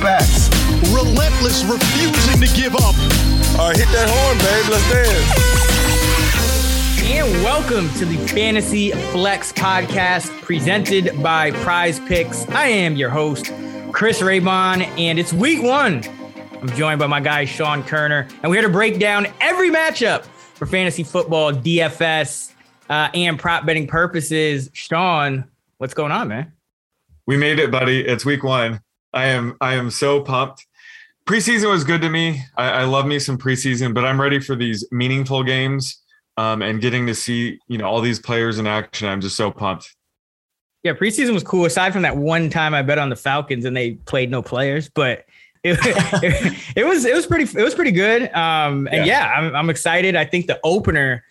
The best. Relentless, refusing to give up. All right, hit that horn, babe. Let's dance. And welcome to the Fantasy Flex podcast presented by Prize Picks. I am your host, Chris Raybon, and it's week one. I'm joined by my guy, Sean Koerner, and we're here to break down every matchup for fantasy football, DFS, uh, and prop betting purposes. Sean, what's going on, man? We made it, buddy. It's week one. I am I am so pumped. Preseason was good to me. I, I love me some preseason, but I'm ready for these meaningful games um, and getting to see you know all these players in action. I'm just so pumped. Yeah, preseason was cool. Aside from that one time I bet on the Falcons and they played no players, but it, it, it was it was pretty it was pretty good. Um, and yeah, Yeah. I'm, I'm excited. I think the opener,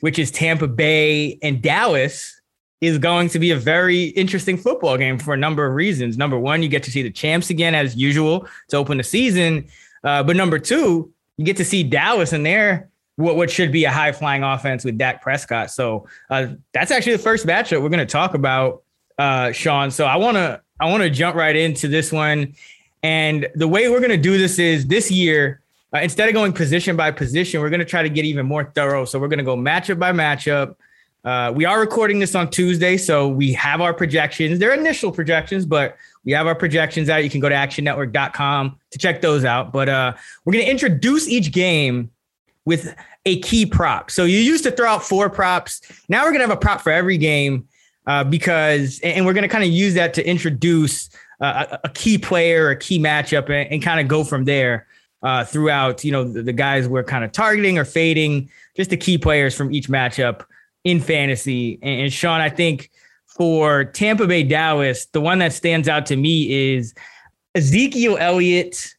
which is Tampa Bay and Dallas, is going to be a very interesting football game for a number of reasons. Number one, you get to see the champs again as usual to open the season. Uh, but number two, you get to see Dallas and their what what should be a high flying offense with Dak Prescott. So uh, that's actually the first matchup we're going to talk about, uh, Sean. So I want to I want to jump right into this one. And the way we're going to do this is this year, uh, instead of going position by position, we're going to try to get even more thorough. So we're going to go matchup by matchup. Uh, we are recording this on Tuesday, so we have our projections. They're initial projections, but we have our projections out. You can go to actionnetwork.com to check those out. But uh, we're going to introduce each game with a key prop. So you used to throw out four props. Now we're going to have a prop for every game uh, because, and we're going to kind of use that to introduce uh, a, a key player, a key matchup, and, and kind of go from there uh, throughout. You know, the, the guys we're kind of targeting or fading, just the key players from each matchup in fantasy. And, and Sean, I think for Tampa Bay Dallas, the one that stands out to me is Ezekiel Elliott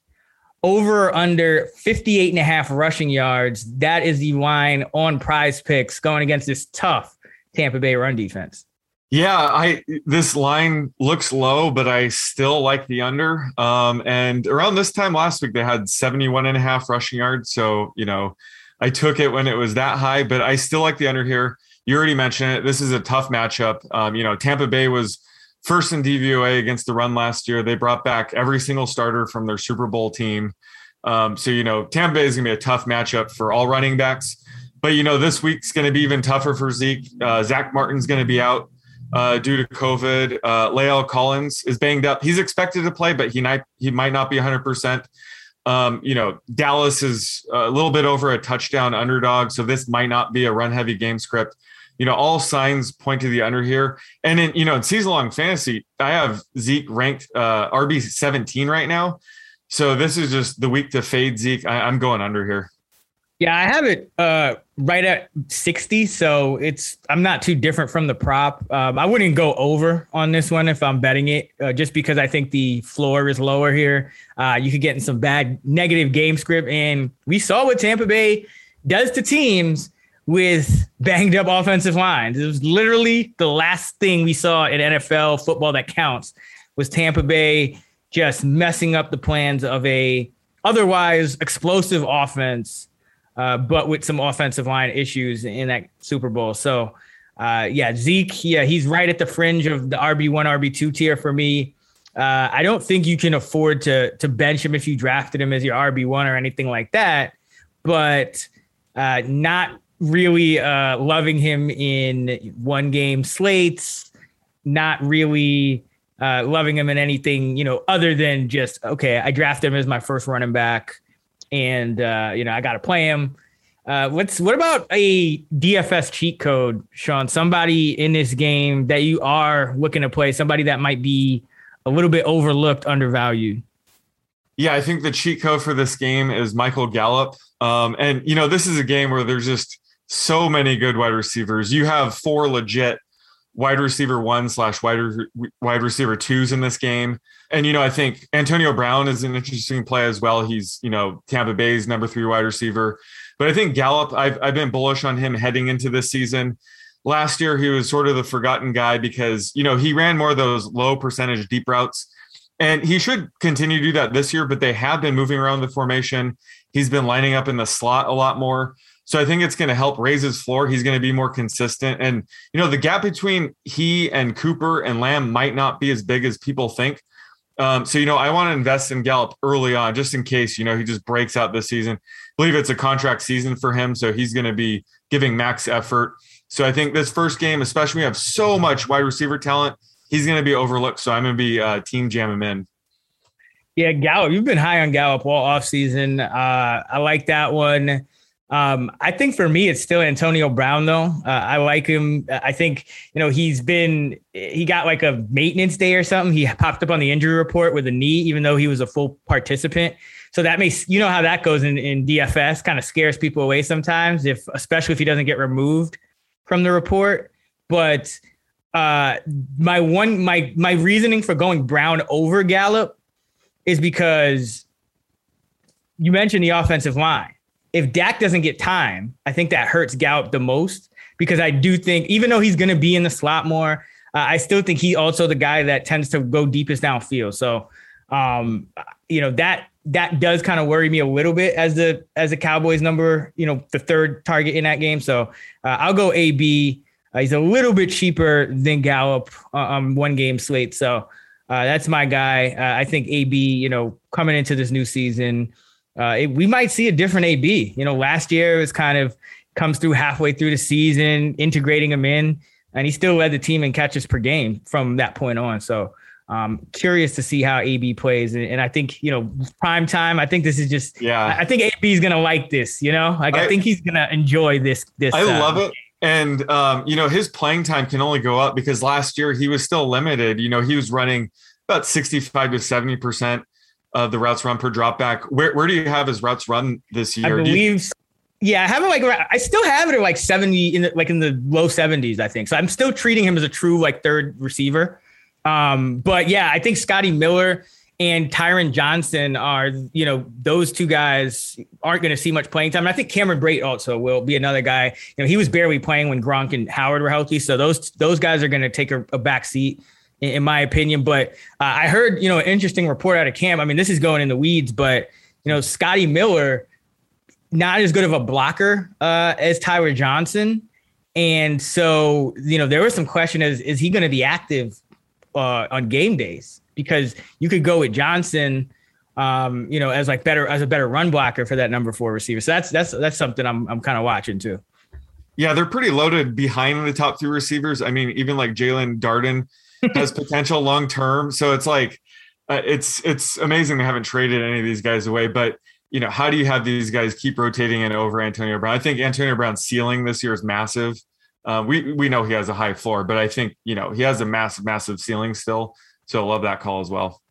over under 58 and a half rushing yards. That is the line on prize picks going against this tough Tampa Bay run defense. Yeah, I this line looks low, but I still like the under. Um, and around this time last week, they had 71 and a half rushing yards. So, you know, I took it when it was that high, but I still like the under here. You already mentioned it. This is a tough matchup. Um, you know, Tampa Bay was first in DVOA against the run last year. They brought back every single starter from their Super Bowl team. Um, so, you know, Tampa Bay is going to be a tough matchup for all running backs. But, you know, this week's going to be even tougher for Zeke. Uh, Zach Martin's going to be out uh, due to COVID. Uh, La'el Collins is banged up. He's expected to play, but he might, he might not be 100%. Um, you know, Dallas is a little bit over a touchdown underdog. So this might not be a run heavy game script you know, all signs point to the under here. And in, you know, in season long fantasy, I have Zeke ranked uh, RB 17 right now. So this is just the week to fade Zeke. I, am going under here. Yeah, I have it uh, right at 60. So it's, I'm not too different from the prop. Um, I wouldn't go over on this one if I'm betting it, uh, just because I think the floor is lower here. Uh, you could get in some bad negative game script. And we saw what Tampa Bay does to teams with banged up offensive lines. It was literally the last thing we saw in NFL football that counts was Tampa Bay just messing up the plans of a otherwise explosive offense, uh, but with some offensive line issues in that Super Bowl. So, uh, yeah, Zeke, yeah, he's right at the fringe of the RB one, RB two tier for me. Uh, I don't think you can afford to to bench him if you drafted him as your RB one or anything like that, but uh, not really uh, loving him in one game slates, not really uh, loving him in anything, you know, other than just, okay, I drafted him as my first running back and, uh, you know, I got to play him. Uh, what's what about a DFS cheat code, Sean? Somebody in this game that you are looking to play, somebody that might be a little bit overlooked, undervalued. Yeah, I think the cheat code for this game is Michael Gallup. Um, and you know, this is a game where there's just so many good wide receivers. You have four legit wide receiver one slash wide wide receiver twos in this game. And you know, I think Antonio Brown is an interesting play as well. He's you know Tampa Bay's number three wide receiver. But I think Gallup, I've, I've been bullish on him heading into this season. Last year, he was sort of the forgotten guy because, you know, he ran more of those low percentage deep routes. And he should continue to do that this year, but they have been moving around the formation. He's been lining up in the slot a lot more. So I think it's going to help raise his floor. He's going to be more consistent. And, you know, the gap between he and Cooper and Lamb might not be as big as people think. Um, so, you know, I want to invest in Gallup early on just in case, you know, he just breaks out this season believe it's a contract season for him, so he's going to be giving max effort. So I think this first game, especially we have so much wide receiver talent, he's going to be overlooked. So I'm going to be uh, team jam him in. Yeah, Gallup, you've been high on Gallup all offseason. Uh, I like that one. Um, I think for me, it's still Antonio Brown, though. Uh, I like him. I think, you know, he's been, he got like a maintenance day or something. He popped up on the injury report with a knee, even though he was a full participant. So that makes you know how that goes in, in DFS, kind of scares people away sometimes, if especially if he doesn't get removed from the report. But uh, my one my my reasoning for going Brown over Gallup is because you mentioned the offensive line. If Dak doesn't get time, I think that hurts Gallup the most because I do think even though he's going to be in the slot more, uh, I still think he also the guy that tends to go deepest downfield. So um, you know that that does kind of worry me a little bit as the as the Cowboys number, you know, the third target in that game. So uh, I'll go AB. Uh, he's a little bit cheaper than Gallup uh, on one game slate. So uh, that's my guy. Uh, I think AB, you know, coming into this new season, uh, it, we might see a different AB. You know, last year it was kind of comes through halfway through the season, integrating him in, and he still led the team in catches per game from that point on. So um, curious to see how AB plays, and, and, I think you know prime time. I think this is just yeah. I think AB is gonna like this. You know, like I, I think he's gonna enjoy this. This I uh, love it. And um, you know his playing time can only go up because last year he was still limited. You know he was running about sixty-five to seventy percent of the routes run per dropback. Where where do you have his routes run this year? I believe. You- yeah, I have it like I still have it at like seventy in the, like in the low seventies. I think so. I'm still treating him as a true like third receiver. Um, but yeah, I think Scotty Miller and Tyron Johnson are, you know, those two guys aren't going to see much playing time. And I think Cameron Brate also will be another guy. You know, he was barely playing when Gronk and Howard were healthy, so those those guys are going to take a, a back seat, in, my opinion. But uh, I heard, you know, an interesting report out of camp. I mean, this is going in the weeds, but you know, Scotty Miller not as good of a blocker uh, as Tyler Johnson. And so, you know, there was some question: is is he going to be active uh, on game days because you could go with Johnson, um, you know, as like better as a better run blocker for that number four receiver. So that's that's that's something I'm I'm kind of watching too. Yeah, they're pretty loaded behind the top three receivers. I mean, even like Jaelon Darden has potential long term. So it's like uh, it's it's amazing they haven't traded any of these guys away. But you know, how do you have these guys keep rotating in over Antonio Brown? I think Antonio Brown's ceiling this year is massive. Uh, we we know he has a high floor, but I think you know he has a massive, massive ceiling still. So I love that call as well.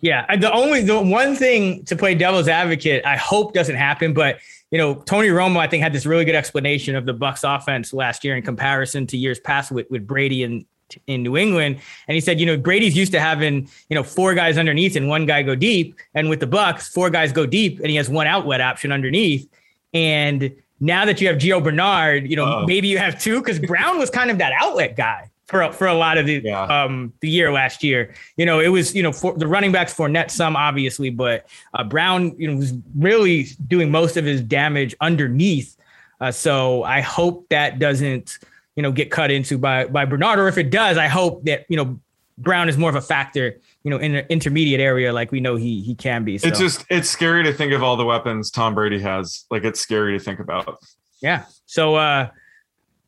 Yeah, the only the one thing to play devil's advocate, I hope doesn't happen, but you know Tony Romo, I think had this really good explanation of the Bucs offense last year in comparison to years past with with Brady and in New England. And he said, you know, Brady's used to having, you know, four guys underneath and one guy go deep. And with the Bucs, four guys go deep and he has one outlet option underneath. And now that you have Gio Bernard, you know, Uh-oh. maybe you have two because Brown was kind of that outlet guy for for a lot of the yeah. um the year last year. You know, it was you know for the running backs Fournette some obviously, but uh, Brown you know was really doing most of his damage underneath. Uh, so I hope that doesn't you know get cut into by by Bernard, or if it does, I hope that you know Brown is more of a factor you know, in an intermediate area like we know he he can be. So. It's just it's scary to think of all the weapons Tom Brady has. Like it's scary to think about. Yeah. So uh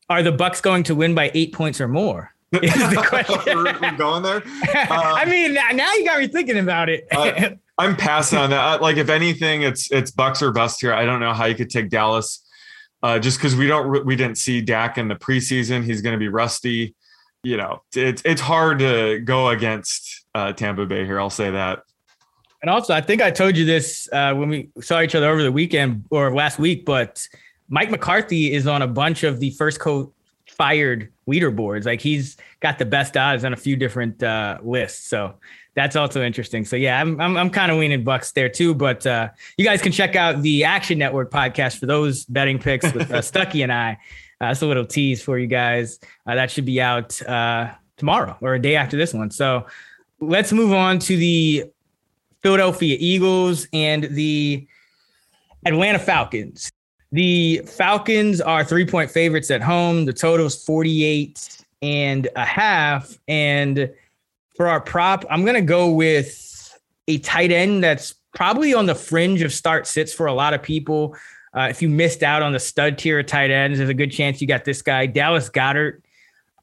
are the Bucs going to win by eight points or more? Is the question. We're going there. Uh, I mean, now you got me thinking about it. uh, I'm passing on that. Like, if anything, it's it's Bucs or bust here. I don't know how you could take Dallas uh, just because we don't we didn't see Dak in the preseason. He's going to be rusty. You know, it's it's hard to go against uh, Tampa Bay here. I'll say that. And also, I think I told you this uh, when we saw each other over the weekend or last week, but Mike McCarthy is on a bunch of the first coach fired leaderboards. Like he's got the best odds on a few different uh, lists. So that's also interesting. So yeah, I'm I'm, I'm kind of weaning Bucs there too. But uh, you guys can check out the Action Network podcast for those betting picks with uh, Stuckey and I. Uh, that's a little tease for you guys. Uh, that should be out uh, tomorrow or a day after this one. So let's move on to the Philadelphia Eagles and the Atlanta Falcons. The Falcons are three point favorites at home. The total is 48 and a half. And for our prop, I'm going to go with a tight end that's probably on the fringe of start sits for a lot of people. Uh, if you missed out on the stud tier of tight ends, there's a good chance you got this guy, Dallas Goedert,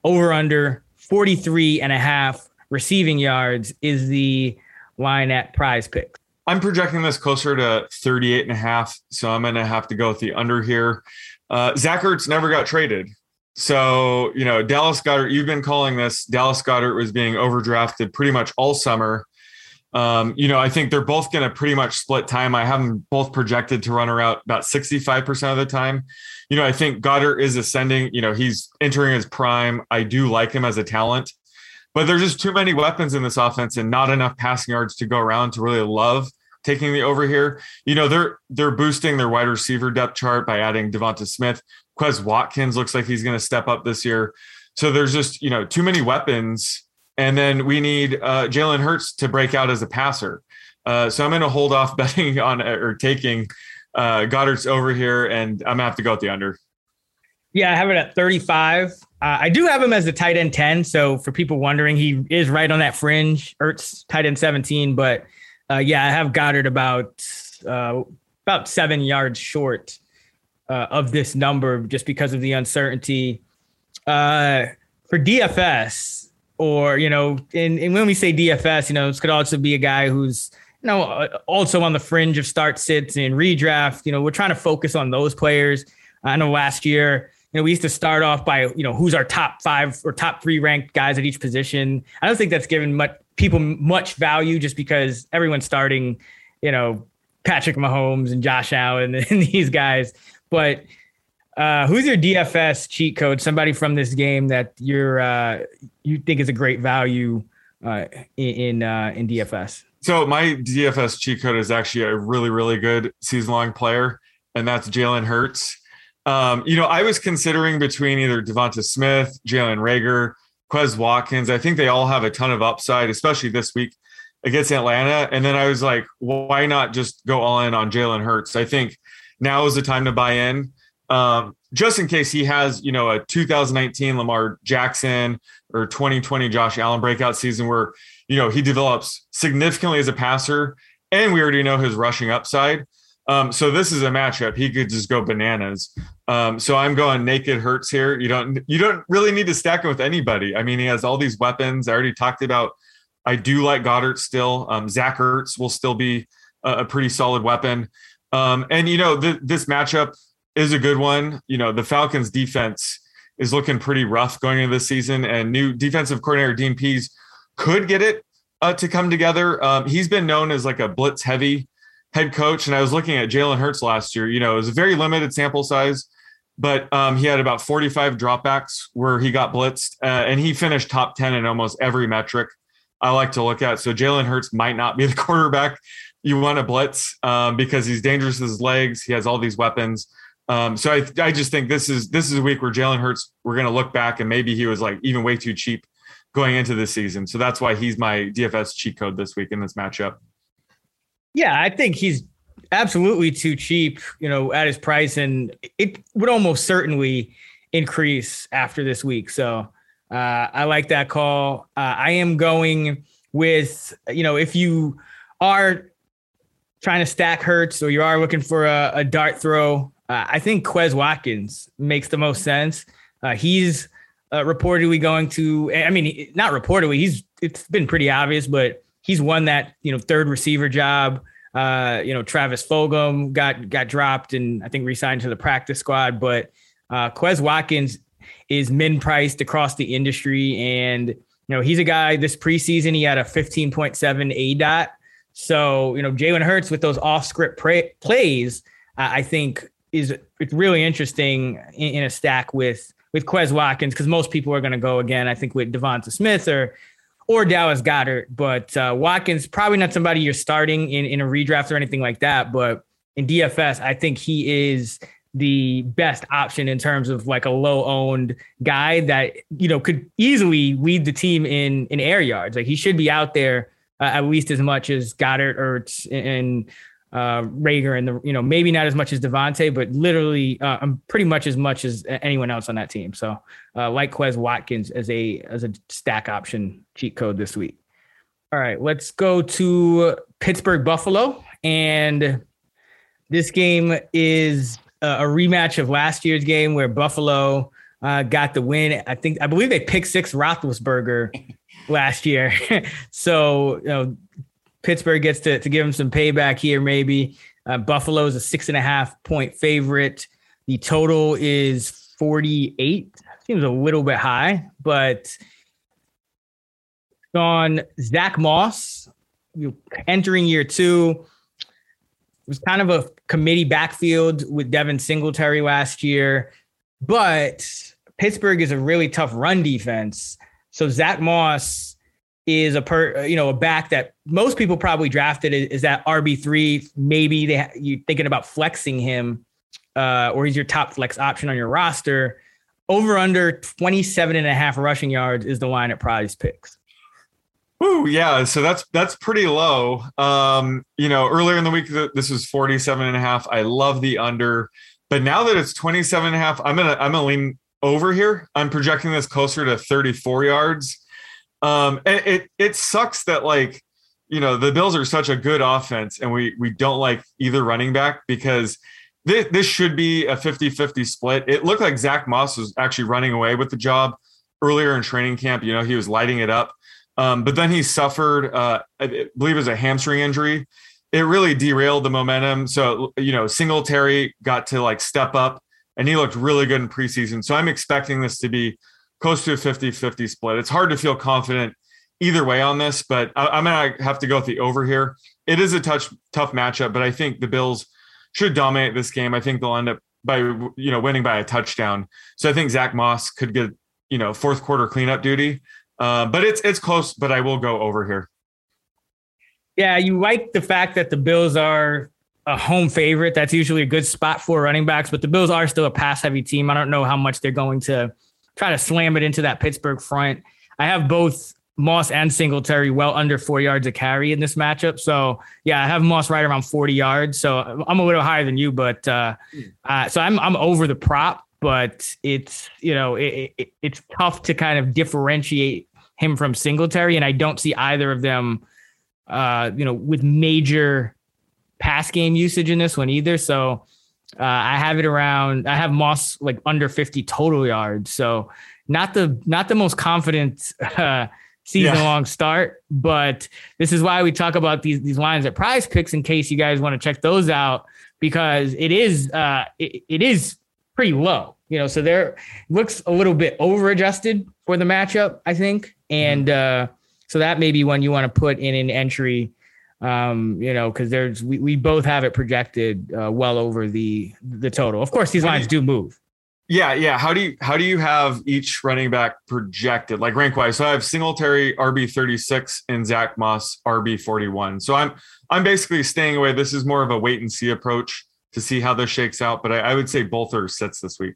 over under 43 and a half receiving yards is the line at prize picks. I'm projecting this closer to 38 and a half. So I'm going to have to go with the under here. Uh, Zach Ertz never got traded. So, you know, Dallas Goedert, you've been calling this Dallas Goedert was being overdrafted pretty much all summer. Um, you know, I think they're both going to pretty much split time. I have them both projected to run around about 65% of the time. You know, I think Goedert is ascending. You know, he's entering his prime. I do like him as a talent but there's just too many weapons in this offense and not enough passing yards to go around to really love taking the over here. You know, they're they're boosting their wide receiver depth chart by adding Devonta Smith. Quez Watkins looks like he's going to step up this year. So there's just, you know, too many weapons. And then we need uh, Jalen Hurts to break out as a passer. Uh, so I'm going to hold off betting on or taking uh, Goedert's over here, and I'm going to have to go at the under. Yeah, I have it at 35. Uh, I do have him as a tight end 10. So for people wondering, he is right on that fringe. Ertz tight end 17. But uh, yeah, I have Goedert about uh, about seven yards short uh, of this number just because of the uncertainty. Uh, for DFS, or, you know, and, and when we say DFS, you know, this could also be a guy who's, you know, uh, also on the fringe of start sits and redraft. You know, we're trying to focus on those players. I know last year, you know, we used to start off by, you know, who's our top five or top three ranked guys at each position. I don't think that's given much people much value just because everyone's starting, you know, Patrick Mahomes and Josh Allen and these guys. But uh, who's your DFS cheat code? Somebody from this game that you're uh, you think is a great value uh, in uh, in DFS. So my DFS cheat code is actually a really really good season long player, and that's Jalen Hurts. Um, you know, I was considering between either Devonta Smith, Jalen Reagor, Quez Watkins. I think they all have a ton of upside, especially this week against Atlanta. And then I was like, why not just go all in on Jalen Hurts? I think now is the time to buy in, um, just in case he has, you know, a 2019 Lamar Jackson or 2020 Josh Allen breakout season where, you know, he develops significantly as a passer, and we already know his rushing upside. Um, so this is a matchup. He could just go bananas. Um, so I'm going naked Hurts here. You don't you don't really need to stack him with anybody. I mean, he has all these weapons. I already talked about. I do like Goedert still. Um, Zach Ertz will still be a, a pretty solid weapon. Um, and you know, th- this matchup is a good one. You know, the Falcons defense is looking pretty rough going into this season, and new defensive coordinator Dean Pees could get it uh, to come together. Um, he's been known as like a blitz heavy head coach, and I was looking at Jalen Hurts last year. You know, it was a very limited sample size, but um, he had about 45 dropbacks where he got blitzed, uh, and he finished top 10 in almost every metric I like to look at. So Jalen Hurts might not be the quarterback you want to blitz um, because he's dangerous with his legs. He has all these weapons. Um, so I, I just think this is this is a week where Jalen Hurts we're going to look back and maybe he was like even way too cheap going into this season. So that's why he's my DFS cheat code this week in this matchup. Yeah, I think he's absolutely too cheap, you know, at his price, and it would almost certainly increase after this week. So uh, I like that call. Uh, I am going with, you know, if you are trying to stack Hurts or you are looking for a, a dart throw, uh, I think Quez Watkins makes the most sense. Uh, he's uh, reportedly going to, I mean, not reportedly, he's it's been pretty obvious, but he's won that you know third receiver job Uh, you know, Travis Fulgham got got dropped and I think resigned to the practice squad, but uh, Quez Watkins is min priced across the industry, and you know he's a guy. This preseason, he had a 15.7 A dot. So you know Jalen Hurts with those off script pra- plays, uh, I think is it's really interesting in, in a stack with with Quez Watkins because most people are going to go again. I think with Devonta Smith or or Dallas Goedert, but uh, Watkins probably not somebody you're starting in in a redraft or anything like that. But in DFS, I think he is the best option in terms of like a low owned guy that you know could easily lead the team in in air yards. Like he should be out there uh, at least as much as Goedert, Ertz, and uh, Reagor and the you know maybe not as much as Devonta, but literally uh, I'm pretty much as much as anyone else on that team. So uh, like Quez Watkins as a as a stack option cheat code this week. All right, let's go to Pittsburgh Buffalo, and this game is a rematch of last year's game where Buffalo uh, got the win. I think I believe they picked six Roethlisberger last year, so you know Pittsburgh gets to, to give him some payback here, maybe. Uh, Buffalo is a six and a half point favorite. The total is 48. Seems a little bit high, but on Zach Moss, entering year two, It was kind of a committee backfield with Devin Singletary last year, but Pittsburgh is a really tough run defense. So Zach Moss is a per you know a back that most people probably drafted is, that RB three. Maybe they you thinking about flexing him, uh, or he's your top flex option on your roster. Over under 27 and a half rushing yards is the line at prize picks. Ooh, yeah. So that's that's pretty low. Um, you know, earlier in the week this was 47 and a half. I love the under, but now that it's 27 and a half, I'm gonna I'm gonna lean over here. I'm projecting this closer to 34 yards. Um, and it it sucks that like you know the Bills are such a good offense, and we we don't like either running back because this, this should be a 50-50 split. It looked like Zach Moss was actually running away with the job earlier in training camp. You know, he was lighting it up. Um, but then he suffered, uh, I believe it was a hamstring injury. It really derailed the momentum. So, you know, Singletary got to like step up and he looked really good in preseason. So I'm expecting this to be close to a 50 50 split. It's hard to feel confident either way on this, but I, am going to have to go with the over here. It is a touch, tough matchup, but I think the Bills should dominate this game. I think they'll end up by, you know, winning by a touchdown. So I think Zach Moss could get, you know, fourth quarter cleanup duty. Uh, but it's, it's close, but I will go over here. Yeah. You like the fact that the Bills are a home favorite. That's usually a good spot for running backs, but the Bills are still a pass heavy team. I don't know how much they're going to try to slam it into that Pittsburgh front. I have both Moss and Singletary well under four yards of carry in this matchup. So yeah, I have Moss right around 40 yards. So I'm a little higher than you, but uh, hmm. uh, so I'm I'm over the prop, but it's you know it, it, it's tough to kind of differentiate him from Singletary, and I don't see either of them, uh, you know, with major pass game usage in this one either. So uh, I have it around. I have Moss like under 50 total yards. So not the not the most confident uh, season long yeah. start, but this is why we talk about these these lines at Prize Picks in case you guys want to check those out because it is uh, it, it is pretty low. You know, so there looks a little bit over adjusted for the matchup, I think, and uh, so that may be one you want to put in an entry um, you know, because there's we, we both have it projected uh, well over the the total. Of course, these lines do move. Yeah, yeah. How do you how do you have each running back projected like rank wise? So I have Singletary RB thirty six and Zach Moss RB forty one. So I'm I'm basically staying away. This is more of a wait and see approach to see how this shakes out. But I, I would say both are sets this week.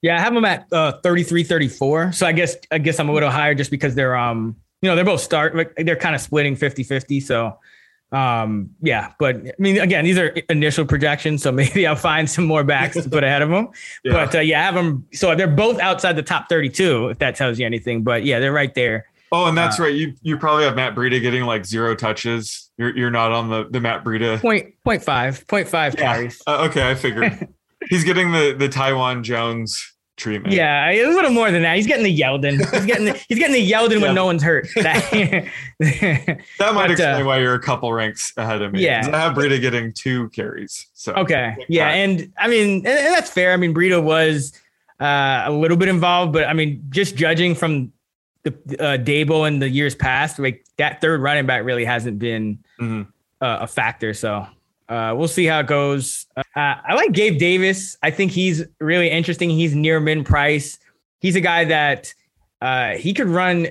Yeah, I have them at uh, 33, 34. So I guess I guess I'm a little higher just because they're um you know they're both start like they're kind of splitting 50 50. So um, yeah, but I mean, again, these are initial projections, so maybe I'll find some more backs to put ahead of them. yeah. But uh, yeah, I have them. So they're both outside the top 32, if that tells you anything. But yeah, they're right there. Oh, and that's uh, right. You you probably have Matt Breida getting like zero touches. You're you're not on the the Matt Breida point point five point five yeah. carries. Uh, okay, I figured he's getting the the Taiwan Jones treatment. Yeah, a little more than that. He's getting the Yeldon. He's getting the, he's getting the Yeldon when no one's hurt. that might but, explain uh, why you're a couple ranks ahead of me. Yeah, I have Breida getting two carries. So okay, yeah, and I mean and, and that's fair. I mean Breida was uh, a little bit involved, but I mean just judging from the uh, Daboll in the years past, like that third running back really hasn't been mm-hmm. uh, a factor. So uh, we'll see how it goes. Uh, I like Gabe Davis. I think he's really interesting. He's near min price. He's a guy that uh, he could run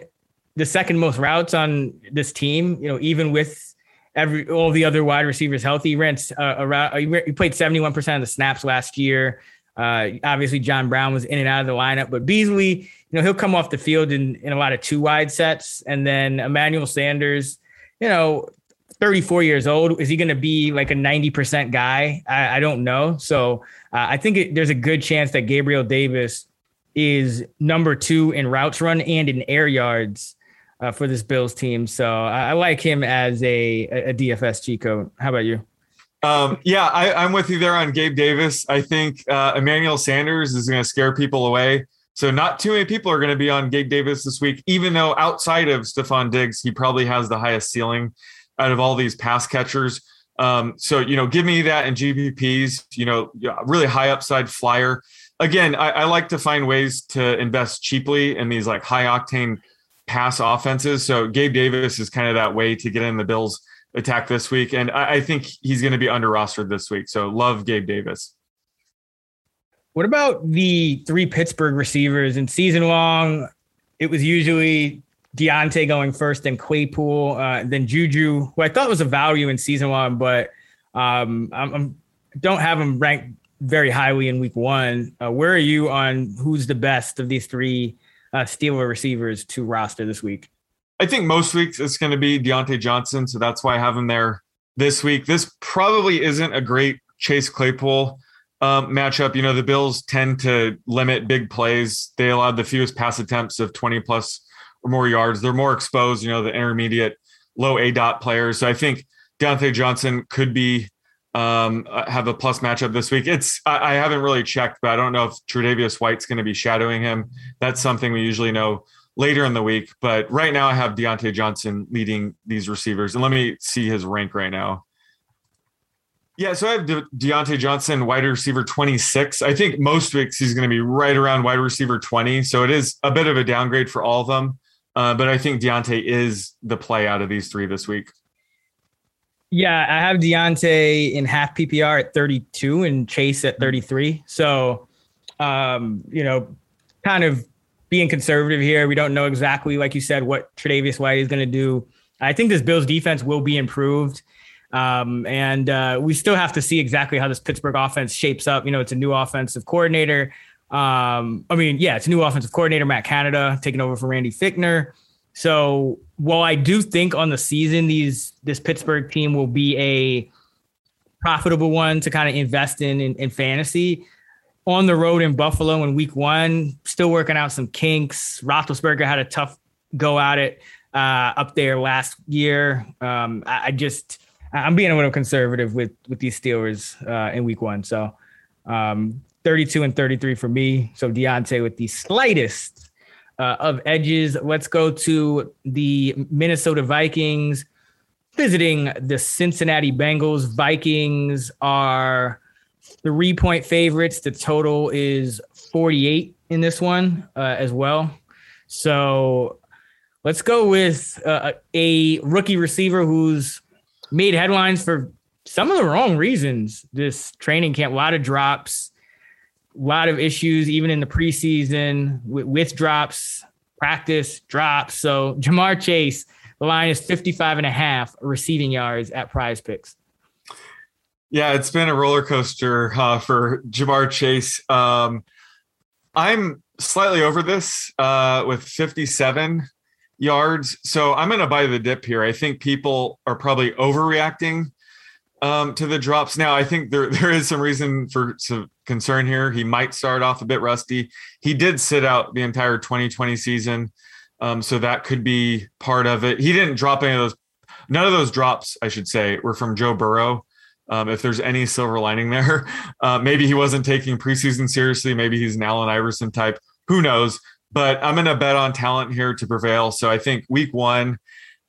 the second most routes on this team. You know, even with every all the other wide receivers healthy, he ran uh, around. He played seventy one percent of the snaps last year. Uh, obviously, John Brown was in and out of the lineup, but Beasley, you know, he'll come off the field in, in a lot of two wide sets. And then Emmanuel Sanders, you know, 34 years old. Is he going to be like a 90% guy? I, I don't know. So uh, I think it, there's a good chance that Gabriel Davis is number two in routes run and in air yards uh, for this Bills team. So I, I like him as a, a DFS code. How about you? Um, yeah, I, am with you there on Gabe Davis. I think uh, Emmanuel Sanders is going to scare people away. So not too many people are going to be on Gabe Davis this week, even though outside of Stefon Diggs, he probably has the highest ceiling out of all these pass catchers. Um, so, you know, give me that in GPPs. you know, really high upside flyer. Again, I, I like to find ways to invest cheaply in these like high octane pass offenses. So Gabe Davis is kind of that way to get in the Bills attack this week. And I, I think he's going to be under rostered this week. So love Gabe Davis. What about the three Pittsburgh receivers in season long? It was usually Diontae going first, then Claypool, uh, then Juju, who I thought was a value in season one, but um, I'm, I'm don't have him ranked very highly in week one. Uh, where are you on who's the best of these three uh, Steeler receivers to roster this week? I think most weeks it's going to be Diontae Johnson, so that's why I have him there this week. This probably isn't a great Chase Claypool um, matchup. You know, the Bills tend to limit big plays. They allowed the fewest pass attempts of 20 plus or more yards. They're more exposed, you know, the intermediate low A dot players. So I think Diontae Johnson could be um, uh, have a plus matchup this week. It's I, I, haven't really checked, but I don't know if Tre'Davious White's going to be shadowing him. That's something we usually know later in the week. But right now, I have Diontae Johnson leading these receivers, and let me see his rank right now. Yeah, so I have De- Diontae Johnson, wide receiver 26. I think most weeks he's going to be right around wide receiver 20. So it is a bit of a downgrade for all of them. Uh, but I think Diontae is the play out of these three this week. Yeah, I have Diontae in half PPR at 32 and Chase at 33. So, um, you know, kind of being conservative here. We don't know exactly, like you said, what Tre'Davious White is going to do. I think this Bills defense will be improved. Um, and uh, we still have to see exactly how this Pittsburgh offense shapes up. You know, it's a new offensive coordinator. Um, I mean, yeah, it's new offensive coordinator, Matt Canada, taking over for Randy Fichtner. So while I do think on the season these this Pittsburgh team will be a profitable one to kind of invest in, in in fantasy, on the road in Buffalo in week one, still working out some kinks. Roethlisberger had a tough go at it uh, up there last year. Um, I, I, just I'm being a little conservative with with these Steelers uh, in week one. So um, 32 and 33 for me. So Diontae with the slightest uh, of edges. Let's go to the Minnesota Vikings visiting the Cincinnati Bengals. Vikings are three point favorites. The total is 48 in this one uh, as well. So let's go with uh, a rookie receiver who's made headlines for some of the wrong reasons this training camp. A lot of drops lot of issues even in the preseason with, with drops, practice drops. So Ja'Marr Chase, the line is 55 and a half receiving yards at prize picks. Yeah, it's been a roller coaster uh, for Ja'Marr Chase. Um, I'm slightly over this uh, with 57 yards. So I'm going to buy the dip here. I think people are probably overreacting um, to the drops. Now, I think there there is some reason for some concern here. He might start off a bit rusty. He did sit out the entire 2020 season, um, so that could be part of it. He didn't drop any of those. None of those drops, I should say, were from Joe Burrow. Um, if there's any silver lining there, uh, maybe he wasn't taking preseason seriously. Maybe he's an Allen Iverson type. Who knows? But I'm going to bet on talent here to prevail. So I think week one,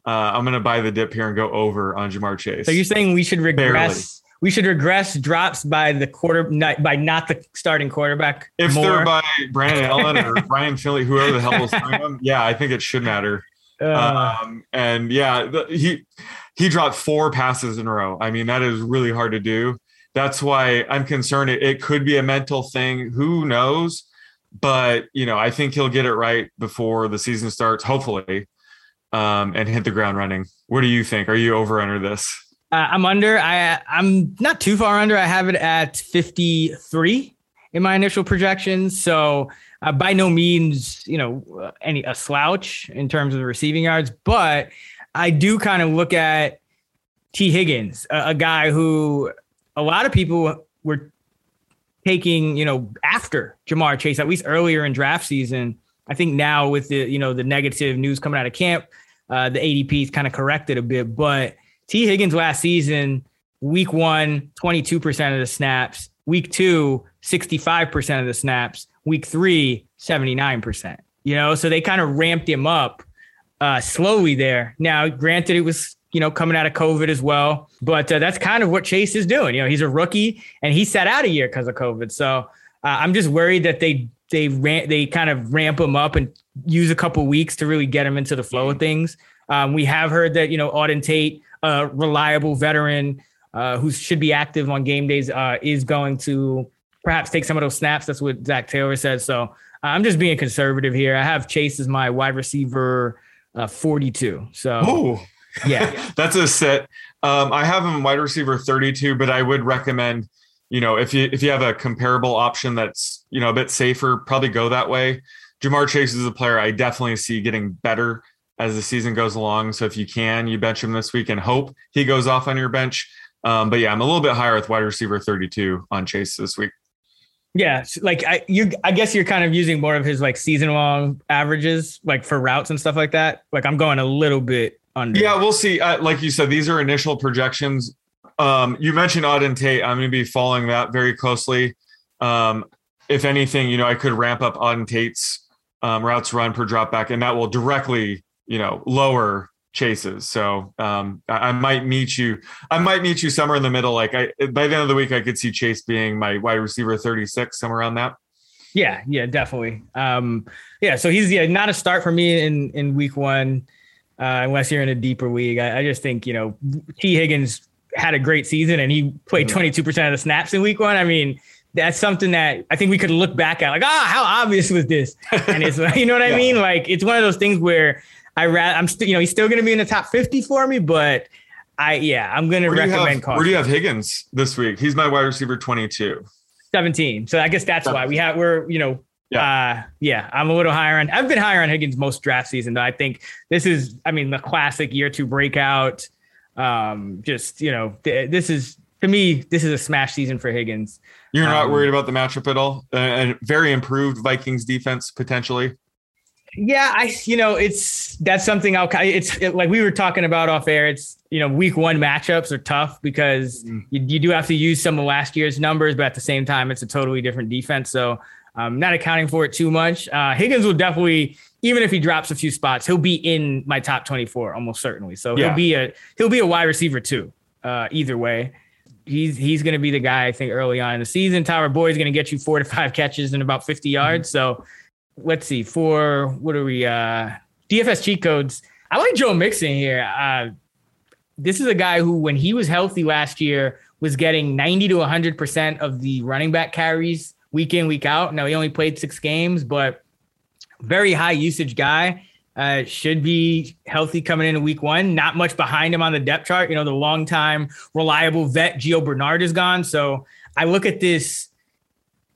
uh, I'm going to buy the dip here and go over on Ja'Marr Chase. So you're saying we should regress? Barely. We should regress drops by the quarter not, by not the starting quarterback. If more. they're by Brandon Allen or Ryan Finley, whoever the hell is playing them, yeah, I think it should matter. Uh, um, and yeah, the, he he dropped four passes in a row. I mean, that is really hard to do. That's why I'm concerned. It, it could be a mental thing. Who knows? But you know, I think he'll get it right before the season starts, hopefully, um, and hit the ground running. What do you think? Are you over under this? Uh, I'm under. I I'm not too far under. I have it at 53 in my initial projections. So uh, by no means, you know, any a slouch in terms of the receiving yards, but I do kind of look at Tee Higgins, a, a guy who a lot of people were taking, you know, after Ja'Marr Chase, at least earlier in draft season. I think now with the, you know, the negative news coming out of camp, uh, the ADP's kind of corrected a bit. But Tee Higgins last season, week one, 22% of the snaps, week two, 65% of the snaps, week three, 79%. You know, so they kind of ramped him up uh, slowly there. Now, granted, it was you know coming out of COVID as well, but uh, that's kind of what Chase is doing. You know, he's a rookie and he sat out a year because of COVID. So uh, I'm just worried that they they ran they kind of ramp him up and use a couple weeks to really get him into the flow of things. Um, we have heard that you know Auden Tate, a reliable veteran uh, who should be active on game days, uh, is going to perhaps take some of those snaps. That's what Zac Taylor said. So uh, I'm just being conservative here. I have Chase as my wide receiver uh, 42. So Oh, yeah, that's a set. Um, I have him wide receiver 32, but I would recommend, you know, if you if you have a comparable option that's you know a bit safer, probably go that way. Ja'Marr Chase is a player I definitely see getting better as the season goes along. So if you can, you bench him this week and hope he goes off on your bench. Um, but yeah, I'm a little bit higher with wide receiver 32 on Chase this week. yeah. Like I, you, I guess you're kind of using more of his like season long averages, like for routes and stuff like that. Like I'm going a little bit under. Yeah, we'll see. Uh, like you said, these are initial projections. Um, you mentioned Auden Tate. I'm going to be following that very closely. Um, if anything, you know, I could ramp up Auden Tate's um, routes run per drop back, and that will directly, you know, lower chases. So um, I, I might meet you. I might meet you somewhere in the middle. Like I, by the end of the week, I could see Chase being my wide receiver 36, somewhere around that. Yeah, yeah, definitely. Um, yeah, so he's yeah not a start for me in in week one, uh, unless you're in a deeper league. I, I just think you know Tee Higgins had a great season and he played 22 percent of the snaps in week one. I mean, that's something that I think we could look back at like, ah, how obvious was this? And it's like, you know what I Yeah. mean? Like it's one of those things where I rather I'm still you know he's still going to be in the top 50 for me, but I yeah I'm going to Where do, you recommend have, where do you have Higgins this week? He's my wide receiver 22. 17. So I guess that's why we have we're you know uh yeah I'm a little higher on I've been higher on Higgins most draft season though I think this is I mean the classic year two breakout um just you know th- this is to me this is a smash season for Higgins You're not Um, worried about the matchup at all? Uh, and very improved Vikings defense potentially. yeah I you know it's that's something I'll it's it, like we were talking about off air it's you know week one matchups are tough because you, you do have to use some of last year's numbers but at the same time it's a totally different defense so I'm not accounting for it too much. Uh, Higgins will definitely, even if he drops a few spots, he'll be in my top 24 almost certainly. So Yeah. he'll be a he'll be a wide receiver too. Uh, either way, he's he's going to be the guy I think early on in the season. Tyler Boyd is going to get you four to five catches and about 50 yards. So let's see for what are we? Uh, DFS cheat codes. I like Joe Mixon here. Uh, this is a guy who, when he was healthy last year, was getting 90 to 100 percent of the running back carries week in week out. Now he only played six games, but very high usage guy. Uh, should be healthy coming into week one. Not much behind him on the depth chart. You know, the longtime reliable vet Gio Bernard is gone. So I look at this.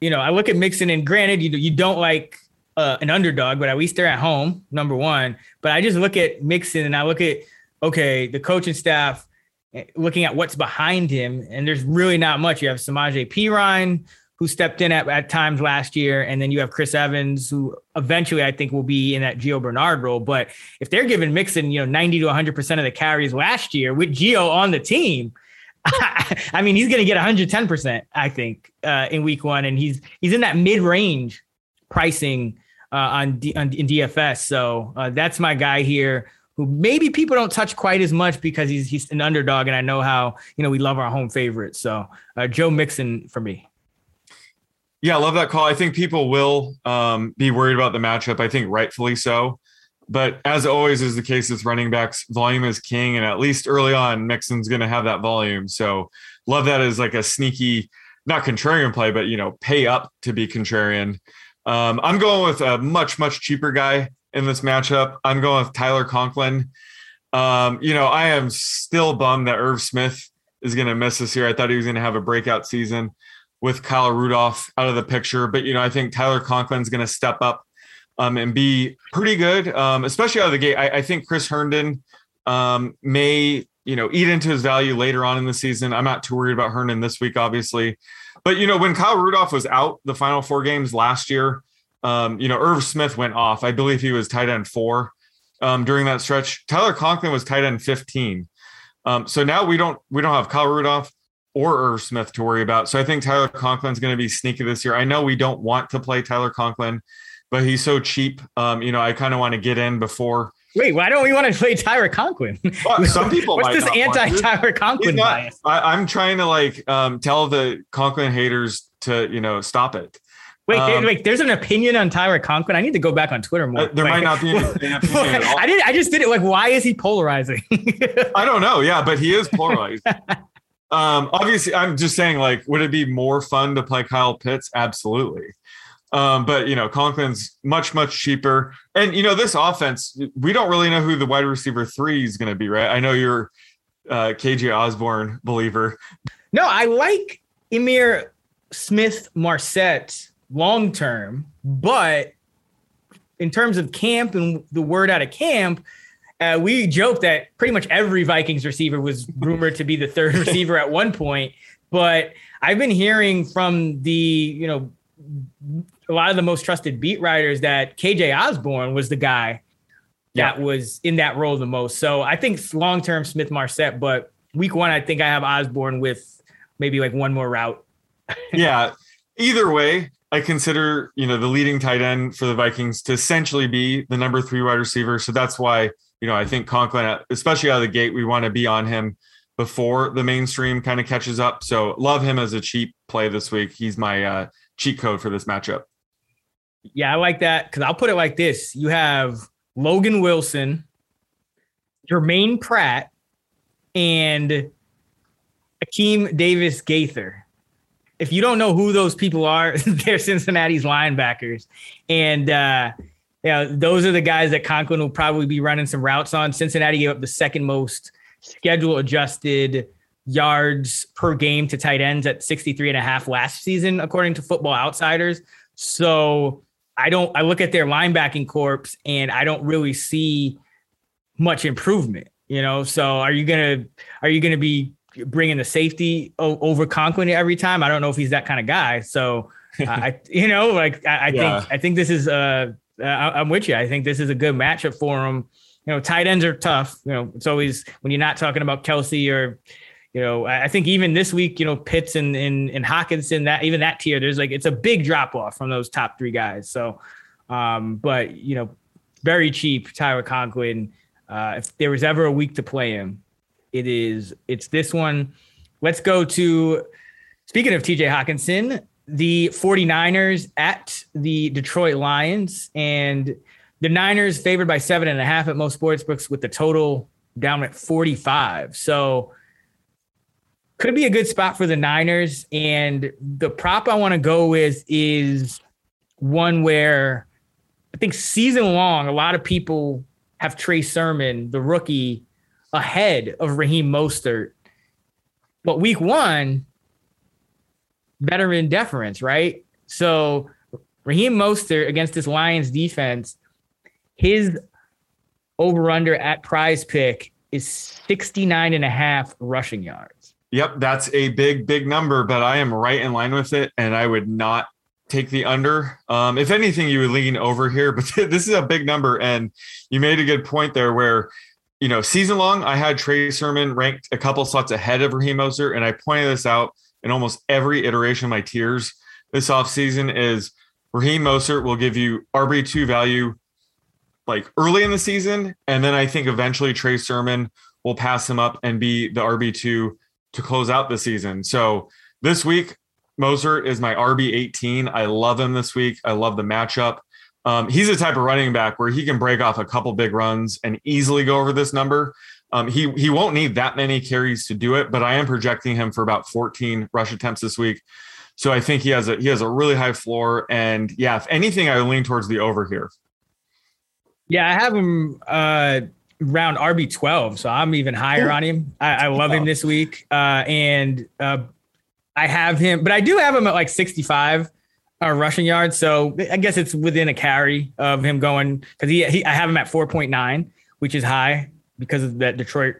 You know, I look at Mixon, and granted, you you don't like uh, an underdog, but at least they're at home, number one. But I just look at Mixon, and I look at okay, the coaching staff eh, looking at what's behind him, and there's really not much. You have Samaje Perine, who stepped in at, at times last year, and then you have Chris Evans, who eventually I think will be in that Gio Bernard role. But if they're giving Mixon, you know, 90 to 100 percent of the carries last year with Gio on the team, I mean, he's going to get 110%, I think, uh, in week one. And he's he's in that mid range pricing uh, on, D, on in DFS. So uh, that's my guy here who maybe people don't touch quite as much because he's he's an underdog. And I know how, you know, we love our home favorites. So uh, Joe Mixon for me. Yeah, I love that call. I think people will um, be worried about the matchup. I think rightfully so. But as always is the case with running backs, volume is king. And at least early on, Mixon's going to have that volume. So love that as like a sneaky, not contrarian play, but, you know, pay up to be contrarian. Um, I'm going with a much, much cheaper guy in this matchup. I'm going with Tyler Conklin. Um, you know, I am still bummed that Irv Smith is going to miss this year. I thought he was going to have a breakout season with Kyle Rudolph out of the picture. But, you know, I think Tyler Conklin's going to step up um, and be pretty good, um, especially out of the gate. I, I think Chris Herndon um, may, you know, eat into his value later on in the season. I'm not too worried about Herndon this week, obviously. But, you know, when Kyle Rudolph was out the final four games last year, um, you know, Irv Smith went off. I believe he was tight end four um, during that stretch. Tyler Conklin was tight end 15. Um, so now we don't we don't have Kyle Rudolph or Irv Smith to worry about. So I think Tyler Conklin's going to be sneaky this year. I know we don't want to play Tyler Conklin but he's so cheap. Um, you know, I kind of want to get in before. Wait, why don't we want to play Tyler Conklin? Well, some people. What's this anti Tyler Conklin not, bias? I, am trying to like um, tell the Conklin haters to you know stop it. Wait, um, wait, there's an opinion on Tyler Conklin. I need to go back on Twitter more. Uh, there might not be an, an opinion at all. I did. I just did it. Like, why is he polarizing? I don't know. Yeah, but he is polarized. Um, obviously, I'm just saying. Like, would it be more fun to play Kyle Pitts? Absolutely. Um, but you know, Conklin's much, much cheaper. And you know, this offense, we don't really know who the wide receiver three is going to be, right? I know you're uh, KJ Osborn believer. No, I like Ihmir Smith Marsette long term, but in terms of camp and the word out of camp, uh, we joked that pretty much every Vikings receiver was rumored to be the third receiver at one point. But I've been hearing from the you know a lot of the most trusted beat writers that KJ Osborn was the guy yeah. that was in that role the most. So I think long term Smith Marsette, but week one, I think I have Osborn with maybe like one more route. yeah. Either way, I consider, you know, the leading tight end for the Vikings to essentially be the number three wide receiver. So that's why, you know, I think Conklin, especially out of the gate, we want to be on him before the mainstream kind of catches up. So love him as a cheap play this week. He's my uh, cheat code for this matchup. Yeah, I like that because I'll put it like this: you have Logan Wilson, Germaine Pratt, and Akeem Davis Gaither. If you don't know who those people are, they're Cincinnati's linebackers, and uh, yeah, those are the guys that Conklin will probably be running some routes on. Cincinnati gave up the second most schedule adjusted yards per game to tight ends at 63 and a half last season, according to Football Outsiders. So I don't. I look at their linebacking corps and I don't really see much improvement. You know, so are you gonna are you gonna be bringing the safety over Conklin every time? I don't know if he's that kind of guy. So I, you know, like I, I yeah. think I think this is uh, uh I'm with you. I think this is a good matchup for him. You know, tight ends are tough. You know, it's always when you're not talking about Kelce or you know, I think even this week, you know, Pitts and and, and Hockenson, that even that tier, there's like it's a big drop off from those top three guys. So, um, but you know, very cheap Tyler Conklin. Uh, if there was ever a week to play him, it is it's this one. Let's go to speaking of TJ Hockenson, the 49ers at the Detroit Lions, and the Niners favored by seven and a half at most sports books with the total down at 45. So could be a good spot for the Niners. And the prop I want to go with is one where I think season long, a lot of people have Trey Sermon, the rookie, ahead of Raheem Mostert. But week one, veteran deference, right? So Raheem Mostert against this Lions defense, his over under at prize pick is 69 and a half rushing yards. Yep, that's a big, big number, but I am right in line with it, and I would not take the under. Um, if anything, you would lean over here, but this is a big number, and you made a good point there where you know, season long, I had Trey Sermon ranked a couple slots ahead of Raheem Mostert, and I pointed this out in almost every iteration of my tiers this offseason is Raheem Mostert will give you RB2 value like early in the season. And then I think eventually Trey Sermon will pass him up and be the RB2 to close out the season. So this week, Mostert is my RB18. I love him this week. I love the matchup. Um, he's the type of running back where he can break off a couple big runs and easily go over this number. Um, he he won't need that many carries to do it, but I am projecting him for about 14 rush attempts this week. So I think he has a he has a really high floor, and yeah, if anything, I lean towards the over here. Yeah, I have him uh, around RB 12, so I'm even higher Ooh. on him. I, I love him this week, uh, and uh, I have him, but I do have him at like 65 uh, rushing yards. So I guess it's within a carry of him going because he, he I have him at 4.9, which is high because of that Detroit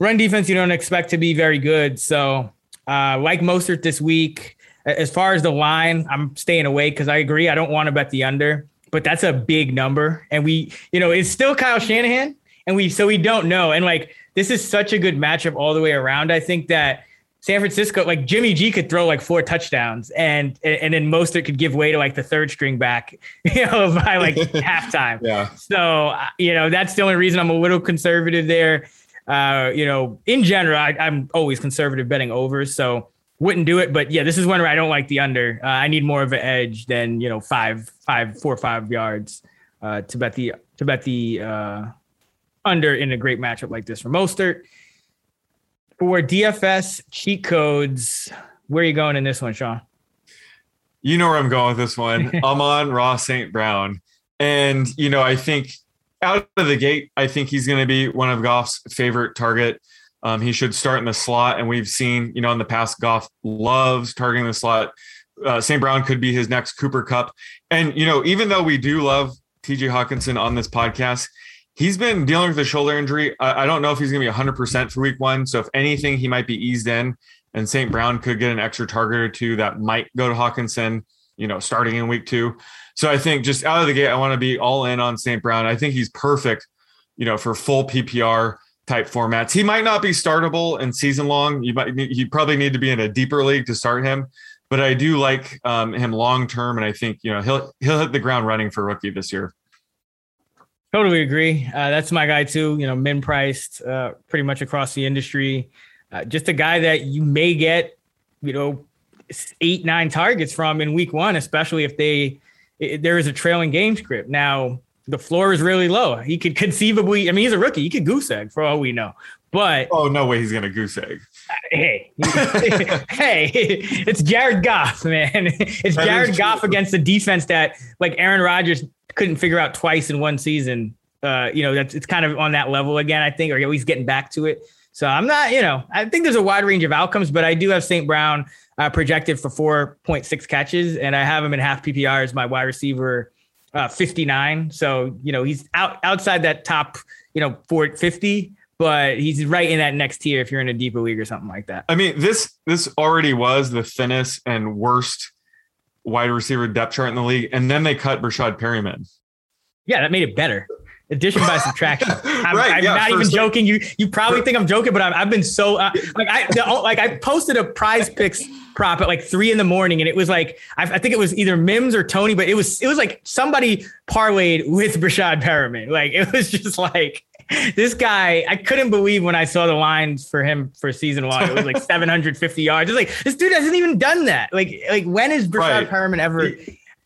run defense. You don't expect to be very good. So uh, like Mostert this week, as far as the line, I'm staying away because I agree. I don't want to bet the under, but that's a big number, and we, you know, it's still Kyle Shanahan, and we so we don't know, and like this is such a good matchup all the way around. I think that San Francisco, like Jimmy G could throw like four touchdowns and and then Mostert could give way to like the third string back, you know, by like halftime. Yeah. So, uh, you know, that's the only reason I'm a little conservative there. Uh, you know, in general, I, am always conservative betting over. So wouldn't do it. But yeah, this is one where I don't like the under. Uh, I need more of an edge than, you know, five, five, four, five yards uh, to bet the, to bet the uh, under in a great matchup like this for Mostert for DFS cheat codes, where are you going in this one, Sean? You know where I'm going with this one. I'm on Ross St. Brown. And, you know, I think out of the gate, I think he's going to be one of Goff's favorite target. Um, he should start in the slot. And we've seen, you know, in the past, Goff loves targeting the slot. Uh, St. Brown could be his next Cooper Kupp. And, you know, even though we do love TJ Hockenson on this podcast, he's been dealing with a shoulder injury. I, I don't know if he's going to be 100% for week one. So, if anything, he might be eased in, and St. Brown could get an extra target or two that might go to Hockenson, you know, starting in week two. So, I think just out of the gate, I want to be all in on St. Brown. I think he's perfect, you know, for full PPR type formats. He might not be startable in season long. You might, you probably need to be in a deeper league to start him. But I do like um, him long term, and I think you know he'll he'll hit the ground running for rookie this year. Totally agree. Uh, that's my guy too. You know, min priced uh, pretty much across the industry. Uh, just a guy that you may get, you know, eight nine targets from in week one, especially if they if there is a trailing game script. Now the floor is really low. He could conceivably. I mean, he's a rookie. He could goose egg for all we know. But oh no way, he's gonna goose egg. Hey, hey, it's Jared Goff, man. It's that Jared Goff against the defense that like Aaron Rodgers couldn't figure out twice in one season. Uh, you know, that's it's kind of on that level again, I think, or at least getting back to it. So I'm not, you know, I think there's a wide range of outcomes, but I do have St. Brown uh, projected for 4.6 catches, and I have him in half PPR as my wide receiver uh, 59. So, you know, he's out outside that top, you know, 450, but he's right in that next tier if you're in a deeper league or something like that. I mean, this this already was the thinnest and worst wide receiver depth chart in the league, and then they cut Breshad Perriman. Yeah, that made it better. Addition by subtraction. I'm, right, I'm yeah, not even joking. You you probably think I'm joking, but I've, I've been so uh, like I the, like I posted a Prize Picks prop at like three in the morning, and it was like I, I, think it was either Mims or Toney, but it was it was like somebody parlayed with Breshad Perriman. Like it was just like this guy, I couldn't believe when I saw the lines for him for season one. It was like 750 yards. It's like this dude hasn't even done that. Like, like when is Breshad right. Perriman ever?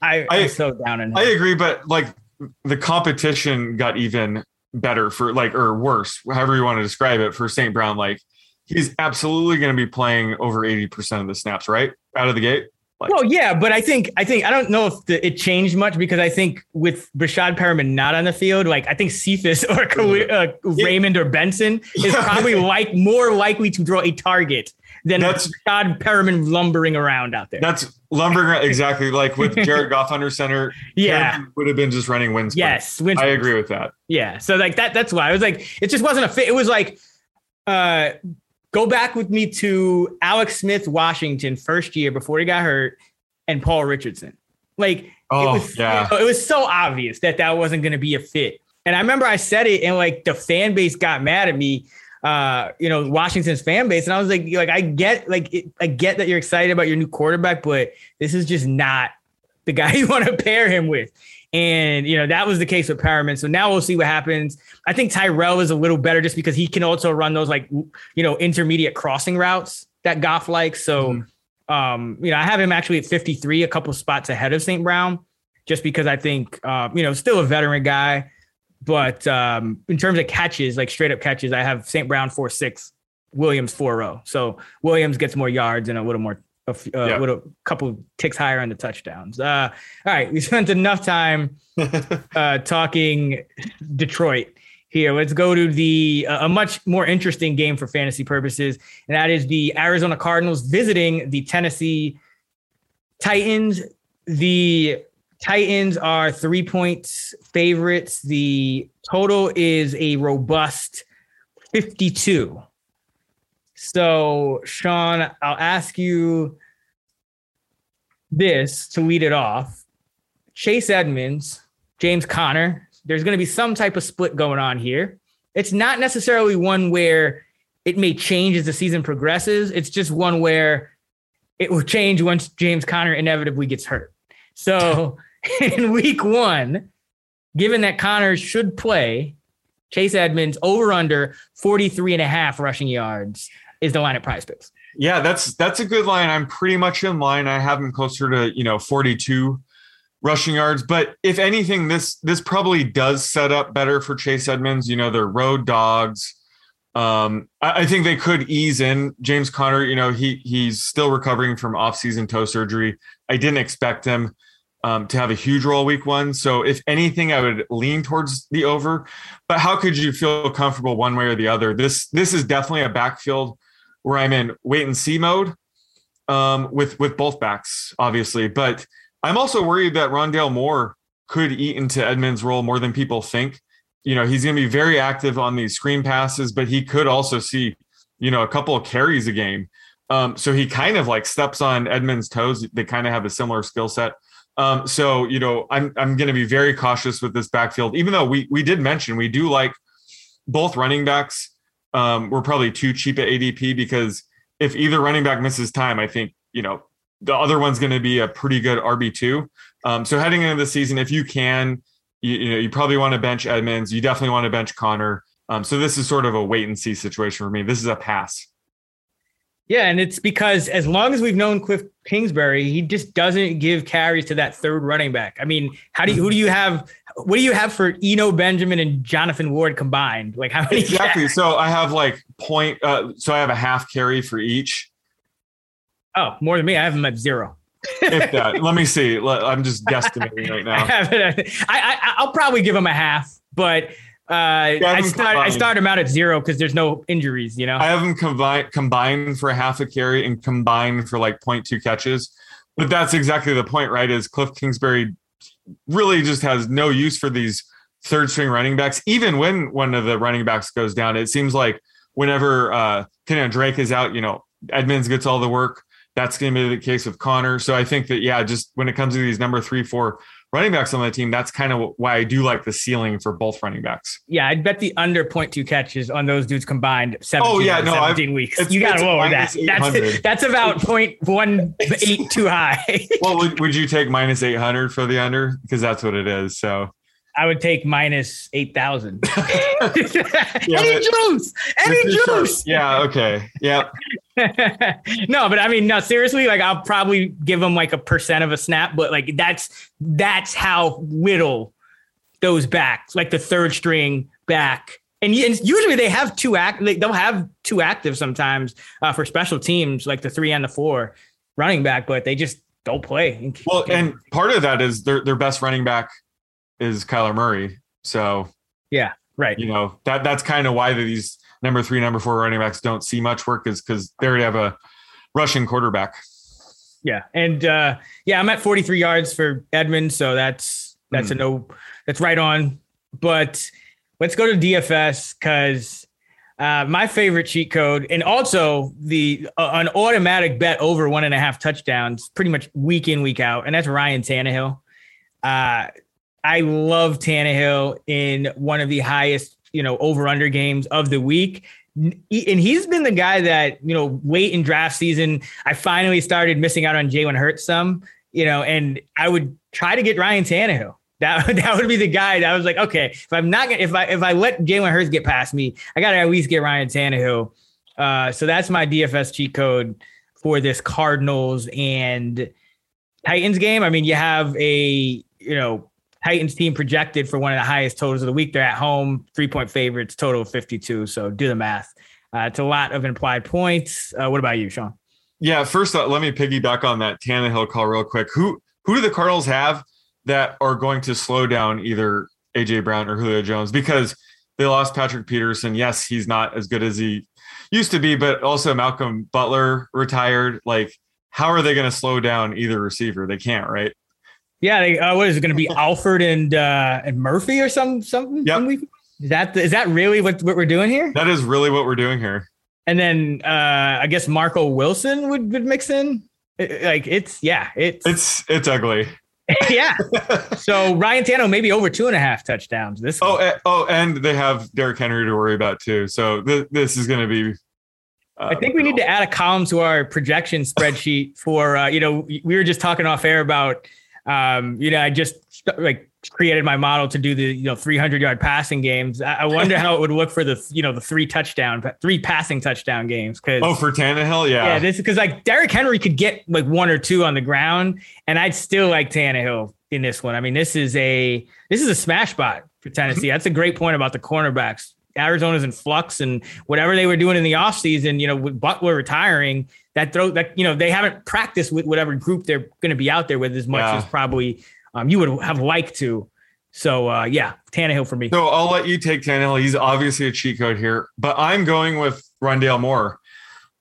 I, I'm so down in. I agree, but like the competition got even better for like or worse, however you want to describe it for St. Brown. Like he's absolutely going to be playing over 80% of the snaps, right? Out of the gate. Like, well, yeah, but I think I think I don't know if the, it changed much because I think with Breshad Perriman not on the field, like I think Cephus or uh, Raymond or Benson is probably like more likely to draw a target than that's Breshad Perriman lumbering around out there. That's lumbering exactly like with Jared Goff under center. Yeah, Perriman would have been just running wins. Yes, wind I agree with that. Yeah, so like that. That's why I was like, it just wasn't a fit. It was like, uh, Go back with me to Alex Smith, Washington, first year before he got hurt, and Paul Richardson. Like, oh, it was, yeah. it was so obvious that that wasn't going to be a fit. And I remember I said it, and like the fan base got mad at me. Uh, you know, Washington's fan base, and I was like, like I get, like it, I get that you're excited about your new quarterback, but this is just not the guy you want to pair him with. And you know that was the case with Perriman. So now we'll see what happens. I think Tyrell is a little better just because he can also run those like you know intermediate crossing routes that Goff likes. So mm-hmm. um, you know I have him actually at 53, a couple spots ahead of St. Brown, just because I think uh, you know still a veteran guy. But um, in terms of catches, like straight up catches, I have St. Brown four six, Williams four zero. So Williams gets more yards and a little more a, uh, yeah. with a couple ticks higher on the touchdowns. Uh, all right, we spent enough time uh, talking Detroit. Here, let's go to the uh, a much more interesting game for fantasy purposes, and that is the Arizona Cardinals visiting the Tennessee Titans. The Titans are three points favorites. The total is a robust 52. So, Sean, I'll ask you this to lead it off. Chase Edmonds, James Conner, there's going to be some type of split going on here. It's not necessarily one where it may change as the season progresses. It's just one where it will change once James Conner inevitably gets hurt. So, in week one, given that Conner should play, Chase Edmonds over under 43 and a half rushing yards is the line at prize picks. Yeah, that's that's a good line. I'm pretty much in line. I have him closer to, you know, 42 rushing yards. But if anything, this this probably does set up better for Chase Edmonds. You know, they're road dogs. Um, I, I think they could ease in James Conner. You know, he he's still recovering from off-season toe surgery. I didn't expect him um, to have a huge role week one. So if anything, I would lean towards the over. But how could you feel comfortable one way or the other? This this is definitely a backfield where I'm in wait and see mode um, with with both backs, obviously. But I'm also worried that Rondale Moore could eat into Edmonds' role more than people think. You know, he's going to be very active on these screen passes, but he could also see, you know, a couple of carries a game. Um, so he kind of like steps on Edmonds' toes. They kind of have a similar skill set. Um, so you know, I'm I'm going to be very cautious with this backfield, even though we we did mention we do like both running backs um, we're probably too cheap at ADP because if either running back misses time, I think you know the other one's going to be a pretty good RB two. Um, so heading into the season, if you can, you, you, know you probably want to bench Edmonds. You definitely want to bench Conner. Um, so this is sort of a wait and see situation for me. This is a pass. Yeah, and it's because as long as we've known Cliff Kingsbury, he just doesn't give carries to that third running back. I mean, how do you who do you have? What do you have for Eno Benjamin and Jonathan Ward combined? Like how many? Exactly. So I have like point. Uh, so I have a half carry for each. Oh, more than me. I have them at zero. if that. Let me see. I'm just guesstimating right now. I, I I'll probably give him a half, but uh, I start I start him out at zero because there's no injuries. You know, I have him combined combined for a half a carry and combined for like 0.2 catches. But that's exactly the point, right? Is Cliff Kingsbury really just has no use for these third string running backs. Even when one of the running backs goes down, it seems like whenever uh Kenyan Drake is out, you know, Edmonds gets all the work. That's going to be the case with Conner. So I think that yeah, just when it comes to these number three, four running backs on the team, that's kind of why I do like the ceiling for both running backs. Yeah, I'd bet the under 0.2 catches on those dudes combined 17, oh, yeah, no, 17 I've, weeks. You got to lower that. That's, that's about 0.18 too high. well, would, would you take minus 800 for the under? Because that's what it is. So I would take minus 8,000. yeah, any juice, any juice. Yeah. Okay. Yeah. no, but I mean, no, seriously, like I'll probably give them like a percent of a snap, but like that's, that's how little those backs, like the third string back. And, usually they have two act, they'll have two active sometimes uh, for special teams, like the three and the four running back, but they just don't play. Well, and part of that is their, their best running back is Kyler Murray. So yeah, right. You know that that's kind of why these number three, number four running backs don't see much work is because they already have a rushing quarterback. Yeah, and uh, yeah, I'm at 43 yards for Edmund, so that's that's mm. a no, that's right on. But let's go to DFS because uh, my favorite cheat code, and also the uh, an automatic bet over one and a half touchdowns, pretty much week in week out, and that's Ryan Tannehill. Uh, I love Tannehill in one of the highest, you know, over under games of the week. And he's been the guy that, you know, late in draft season, I finally started missing out on Jalen Hurts some, you know, and I would try to get Ryan Tannehill. That, that would be the guy that I was like, okay, if I'm not gonna, if I if I let Jalen Hurts get past me, I gotta at least get Ryan Tannehill. Uh, so that's my DFS cheat code for this Cardinals and Titans game. I mean, you have a you know Titans team projected for one of the highest totals of the week. They're at home, three point favorites, total of 52. So do the math. Uh, it's a lot of implied points. Uh, what about you, Sean? Yeah, first uh, let me piggyback on that Tannehill call real quick. Who who do the Cardinals have that are going to slow down either AJ Brown or Julio Jones? Because they lost Patrick Peterson. Yes, he's not as good as he used to be, but also Malcolm Butler retired. Like, how are they going to slow down either receiver? They can't, right? Yeah, they, uh, what is it going to be? Alford and uh, and Murphy or some something? Yep. Is that is that really what, what we're doing here? That is really what we're doing here. And then uh, I guess Marco Wilson would, would mix in. It, like it's yeah, it's it's it's ugly. yeah. So Ryan Tannehill maybe over two and a half touchdowns. This oh uh, oh, and they have Derrick Henry to worry about too. So th- this is going to be. Uh, I think we need to add a column to our projection spreadsheet for uh, you know we were just talking off air about um, you know, I just like created my model to do the you know 300 yard passing games. I, wonder how it would look for the you know the three touchdown, three passing touchdown games. Because oh, for Tannehill, yeah, yeah, this is because like Derrick Henry could get like one or two on the ground, and I'd still like Tannehill in this one. I mean, this is a this is a smash spot for Tennessee. That's a great point about the cornerbacks. Arizona's in flux, and whatever they were doing in the offseason, you know, with Butler retiring, that throw that you know they haven't practiced with whatever group they're going to be out there with as much yeah. as probably um, you would have liked to. So uh, yeah, Tannehill for me. So I'll let you take Tannehill. He's obviously a cheat code here, but I'm going with Rondale Moore.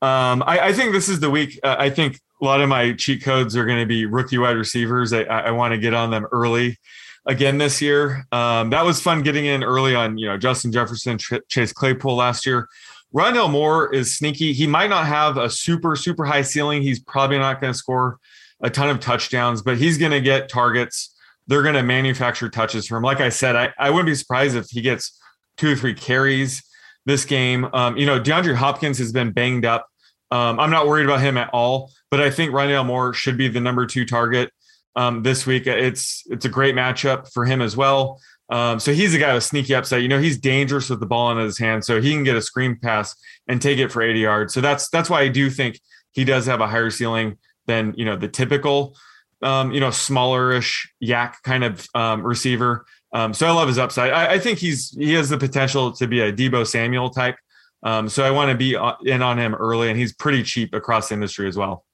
Um, I, I, think this is the week. Uh, I think a lot of my cheat codes are going to be rookie wide receivers. I, I want to get on them early again this year. Um, that was fun getting in early on, you know, Justin Jefferson, Chase Claypool last year. Rondale Moore is sneaky. He might not have a super, super high ceiling. He's probably not going to score a ton of touchdowns, but he's going to get targets. They're going to manufacture touches for him. Like I said, I, I wouldn't be surprised if he gets two or three carries this game. Um, you know, DeAndre Hopkins has been banged up. Um, I'm not worried about him at all, but I think Rondale Moore should be the number two target um, this week. It's it's a great matchup for him as well. Um, so he's a guy with sneaky upside. You know, he's dangerous with the ball in his hand, so he can get a screen pass and take it for 80 yards. So that's that's why I do think he does have a higher ceiling than you know the typical, um, you know, smallerish YAC kind of um, receiver. Um, so I love his upside. I, I, think he's he has the potential to be a Deebo Samuel type. Um, so I want to be uh, in on him early, and he's pretty cheap across the industry as well.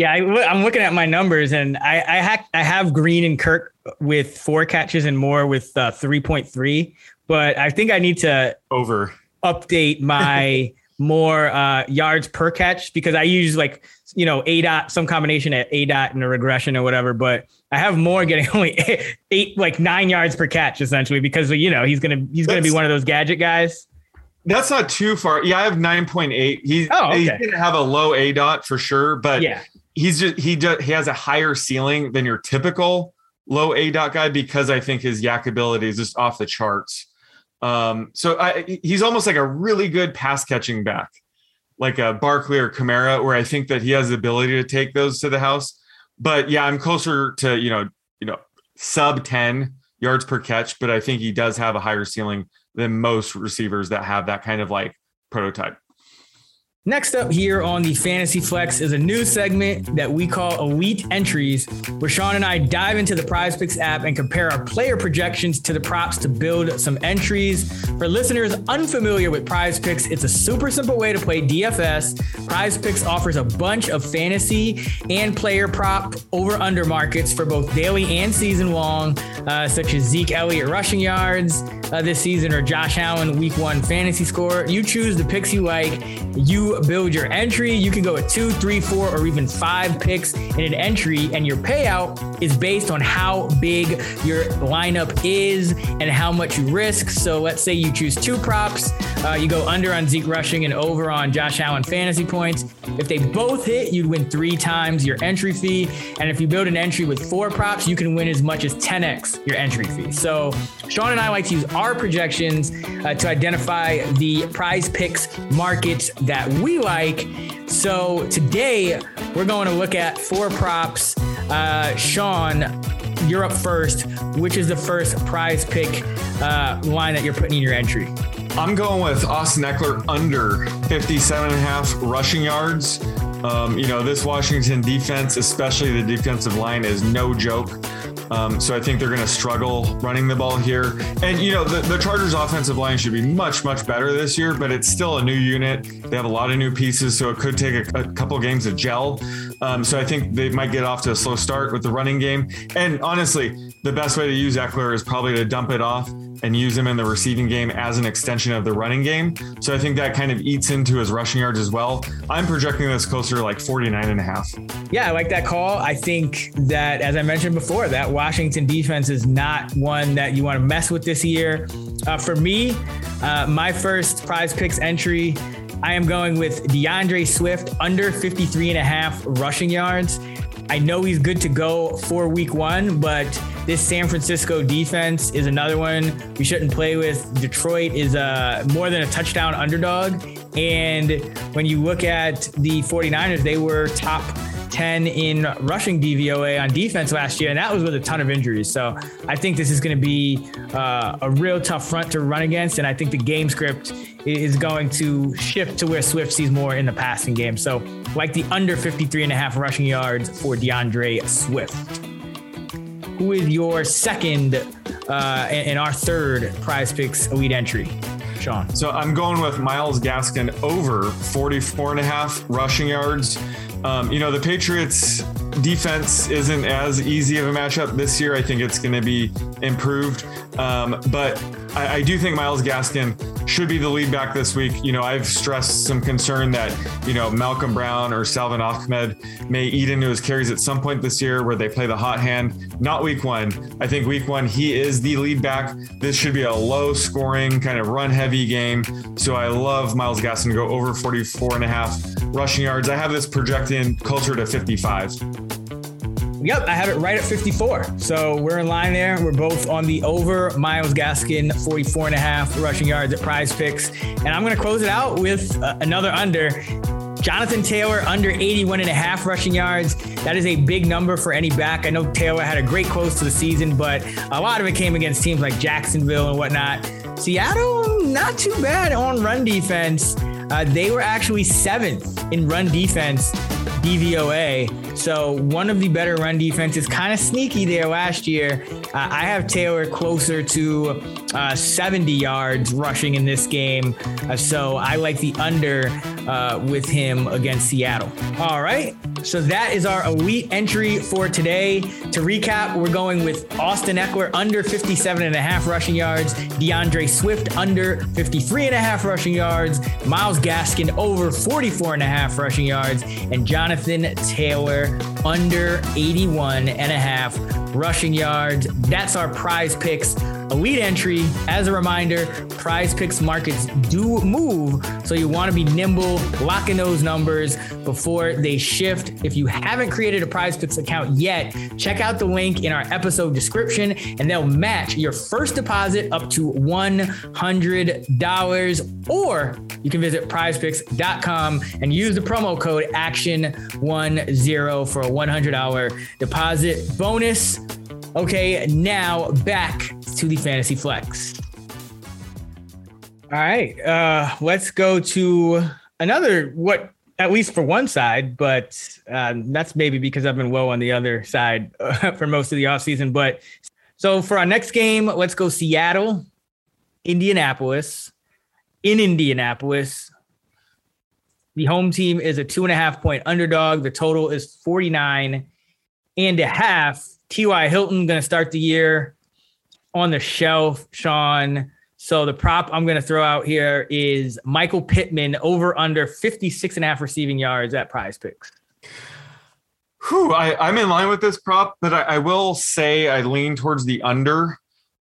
Yeah, I, am looking at my numbers, and I I, ha- I, have Green and Kirk with four catches and Moore with uh, 3.3, but I think I need to over update my Moore uh, yards per catch because I use like you know aDOT some combination at aDOT and a regression or whatever, but I have Moore getting only eight, eight like nine yards per catch essentially because you know he's gonna he's gonna be one of those gadget guys. That's not too far. Yeah, I have 9.8. He's, oh, okay. he's going to have a low aDOT for sure, but yeah he's just he does he has a higher ceiling than your typical low aDOT guy because I think his YAC ability is just off the charts. Um, so I, he's almost like a really good pass catching back, like a Barkley or Kamara, where I think that he has the ability to take those to the house. But yeah, I'm closer to you know you know sub 10 yards per catch, but I think he does have a higher ceiling than most receivers that have that kind of like prototype. Next up here on the Fantasy Flex is a new segment that we call Elite Entries, where Sean and I dive into the Prize Picks app and compare our player projections to the props to build some entries. For listeners unfamiliar with Prize Picks, it's a super simple way to play DFS. Prize Picks offers a bunch of fantasy and player prop over under markets for both daily and season long, uh, such as Zeke Elliott rushing yards uh, this season or Josh Allen week one fantasy score. You choose the picks you like. You build your entry. You can go at two, three, four, or even five picks in an entry, and your payout is based on how big your lineup is and how much you risk. So let's say you choose two props, uh, you go under on Zeke rushing and over on Josh Allen fantasy points. If they both hit, you'd win three times your entry fee. And if you build an entry with four props, you can win as much as 10x your entry fee. So Sean and I like to use our projections uh, to identify the prize picks markets that we like. So today we're going to look at four props. Uh, Sean, you're up first. Which is the first prize pick uh, line that you're putting in your entry? I'm going with Austin Ekeler under 57 and a half rushing yards. Um, you know, this Washington defense, especially the defensive line, is no joke. Um, so I think they're going to struggle running the ball here. And, you know, the, the, Chargers offensive line should be much, much better this year, but it's still a new unit. They have a lot of new pieces, so it could take a, a couple games to gel. Um, so I think they might get off to a slow start with the running game. And honestly, the best way to use Ekeler is probably to dump it off and use him in the receiving game as an extension of the running game. So I think that kind of eats into his rushing yards as well. I'm projecting this closer to like 49 and a half. Yeah, I like that call. I think that, as I mentioned before, that Washington defense is not one that you want to mess with this year. Uh, for me, uh, my first prize picks entry, I am going with D'Andre Swift under 53 and a half rushing yards. I know he's good to go for week one, but this San Francisco defense is another one we shouldn't play with. Detroit is a more than a touchdown underdog. And when you look at the 49ers, they were top 10 in rushing DVOA on defense last year, and that was with a ton of injuries. So I think this is going to be uh, a real tough front to run against, and I think the game script is going to shift to where Swift sees more in the passing game. So like the under 53 and a half rushing yards for D'Andre Swift. Who is your second uh, and our third prize picks elite entry? Sean. So I'm going with Myles Gaskin over 44 and a half rushing yards. Um, you know, the Patriots defense isn't as easy of a matchup this year. I think it's going to be improved. Um, but I, I, do think Myles Gaskin should be the lead back this week. You know, I've stressed some concern that, you know, Malcolm Brown or Salvon Ahmed may eat into his carries at some point this year where they play the hot hand. Not week one. I think week one, he is the lead back. This should be a low scoring, kind of run heavy game. So I love Myles Gaskin to go over 44 and a half rushing yards. I have this projecting closer to 55. Yep, I have it right at 54. So we're in line there. We're both on the over. Myles Gaskin, 44 and a half rushing yards at prize picks. And I'm going to close it out with uh, another under. Jonathan Taylor under 81 and a half rushing yards. That is a big number for any back. I know Taylor had a great close to the season, but a lot of it came against teams like Jacksonville and whatnot. Seattle, not too bad on run defense. Uh, they were actually seventh in run defense DVOA. So one of the better run defenses, kind of sneaky there last year. Uh, I have Taylor closer to uh, 70 yards rushing in this game. Uh, so I like the under uh, with him against Seattle. All right. So that is our elite entry for today. To recap, we're going with Austin Ekeler under 57 and a half rushing yards, D'Andre Swift under 53 and a half rushing yards, Myles Gaskin over 44 and a half rushing yards, and Jonathan Taylor under 81 and a half rushing yards. That's our prize picks elite entry. As a reminder, prize picks markets do move. So you want to be nimble, locking those numbers before they shift. If you haven't created a prize picks account yet, check out the link in our episode description and they'll match your first deposit up to $100. Or you can visit prizepicks.com and use the promo code ACTION10 for a $100 deposit bonus. Okay, now back to the fantasy flex. All right, uh, let's go to another what at least for one side, but uh, that's maybe because I've been low on the other side uh, for most of the offseason. But so for our next game, let's go Seattle, Indianapolis. In Indianapolis, the home team is a two and a half point underdog. The total is 49 and a half. T.Y. Hilton going to start the year on the shelf, Sean. So the prop I'm going to throw out here is Michael Pittman over under 56 and a half receiving yards at prize picks. Whew, I, am in line with this prop, but I, I, will say I lean towards the under.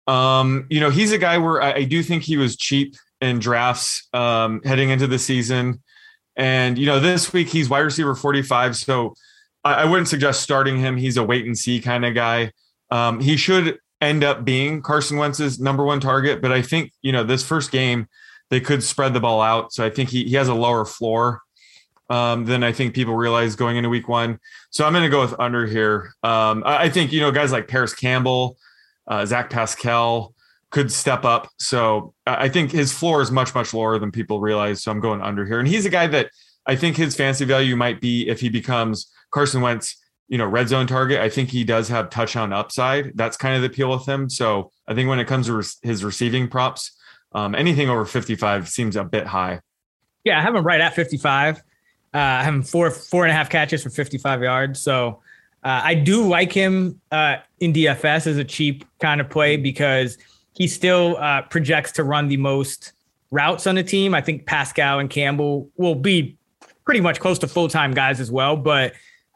Um, you know, he's a guy where I, I do think he was cheap in drafts um, heading into the season. And, you know, this week he's wide receiver 45. So I, I wouldn't suggest starting him. He's a wait and see kind of guy. Um, he should end up being Carson Wentz's number one target, but I think, you know, this first game, they could spread the ball out. So I think he, he has a lower floor um, than I think people realize going into week one. So I'm going to go with under here. Um, I, I, think, you know, guys like Parris Campbell, uh, Zach Pascal could step up. So I think his floor is much, much lower than people realize. So I'm going under here. And he's a guy that I think his fancy value might be if he becomes Carson Wentz, you know, red zone target. I think he does have touchdown upside. That's kind of the appeal with him. So I think when it comes to his receiving props, um, anything over 55 seems a bit high. Yeah, I have him right at 55. Uh, I have him four four and a half catches for 55 yards. So uh, I do like him uh, in DFS as a cheap kind of play because he still uh, projects to run the most routes on the team. I think Pascal and Campbell will be pretty much close to full time guys as well. But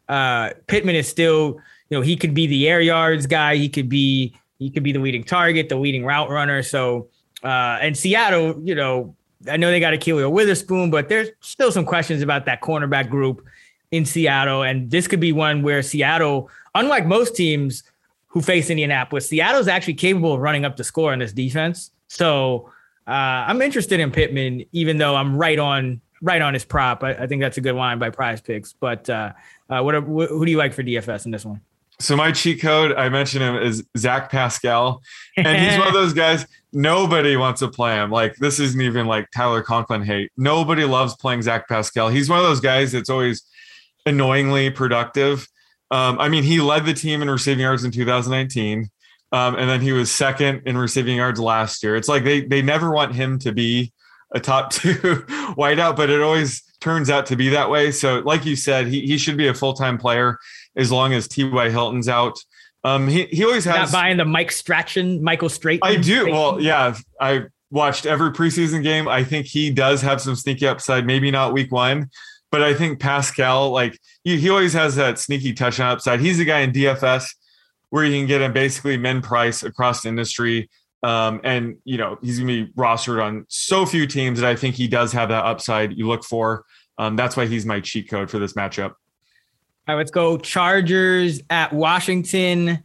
uh, Pittman is still, you know, he could be the air yards guy. He could be he could be the leading target, the leading route runner. So uh, and Seattle, you know, I know they got Ahkello Witherspoon, but there's still some questions about that cornerback group in Seattle. And this could be one where Seattle, unlike most teams who face Indianapolis, Seattle's actually capable of running up the score in this defense. So uh, I'm interested in Pittman, even though I'm right on right on his prop. I, I think that's a good line by Prize Picks. But uh, uh, what, what who do you like for DFS in this one? So my cheat code, I mentioned him is Zach Pascal, and he's one of those guys. Nobody wants to play him. Like this isn't even like Tyler Conklin hate. Nobody loves playing Zach Pascal. He's one of those guys that's always annoyingly productive. Um, I mean, he led the team in receiving yards in 2019, um, and then he was second in receiving yards last year. It's like they they never want him to be a top two wideout, but it always turns out to be that way. So, like you said, he he should be a full time player as long as T.Y. Hilton's out. Um, he, he always has. Not buying the Mike Strachan, Michael Straight. I do. Well, yeah, I watched every preseason game. I think he does have some sneaky upside. Maybe not week one, but I think Pascal, like he, he always has that sneaky touchdown upside. He's a guy in DFS where you can get him basically men price across the industry. Um, and you know he's gonna be rostered on so few teams that I think he does have that upside you look for. Um, that's why he's my cheat code for this matchup. All right, let's go Chargers at Washington.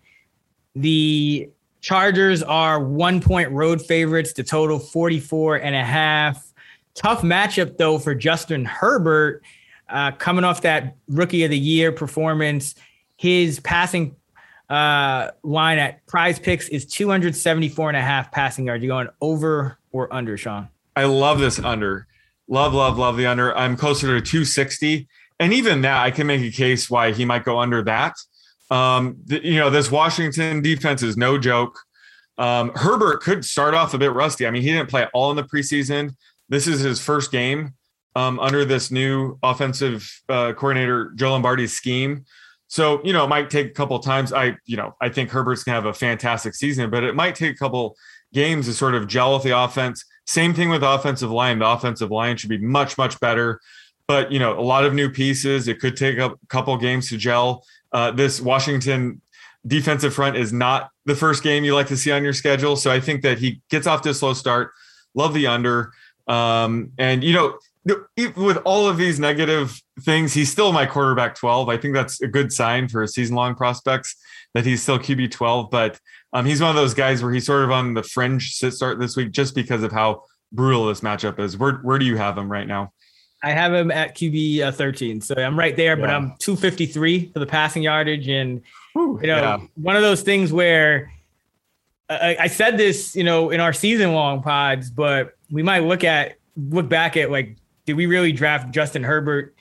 The Chargers are one point road favorites to total 44 and a half. Tough matchup, though, for Justin Herbert uh, coming off that rookie of the year performance. His passing uh, line at prize picks is 274 and a half passing yards. You going over or under, Sean? I love this under. Love, love, love the under. I'm closer to 260 and even that, I can make a case why he might go under that. Um, the, you know, this Washington defense is no joke. Um, Herbert could start off a bit rusty. I mean, he didn't play all in the preseason. This is his first game um, under this new offensive uh, coordinator Joe Lombardi's scheme. So you know, it might take a couple times. I you know, I think Herbert's gonna have a fantastic season, but it might take a couple games to sort of gel with the offense. Same thing with offensive line. The offensive line should be much much better but you know a lot of new pieces. It could take a couple games to gel. Uh, this Washington defensive front is not the first game you like to see on your schedule, so I think that he gets off to a slow start. Love the under, um, and you know with all of these negative things, he's still my quarterback 12. I think that's a good sign for season long prospects that he's still QB 12. But um, he's one of those guys where he's sort of on the fringe sit start this week just because of how brutal this matchup is. Where, where do you have him right now? I have him at QB uh, 13. So I'm right there, yeah. but I'm 253 for the passing yardage. And, Whew, you know, yeah. one of those things where I, I, said this, you know, in our season long pods, but we might look at, look back at like, did we really draft Justin Herbert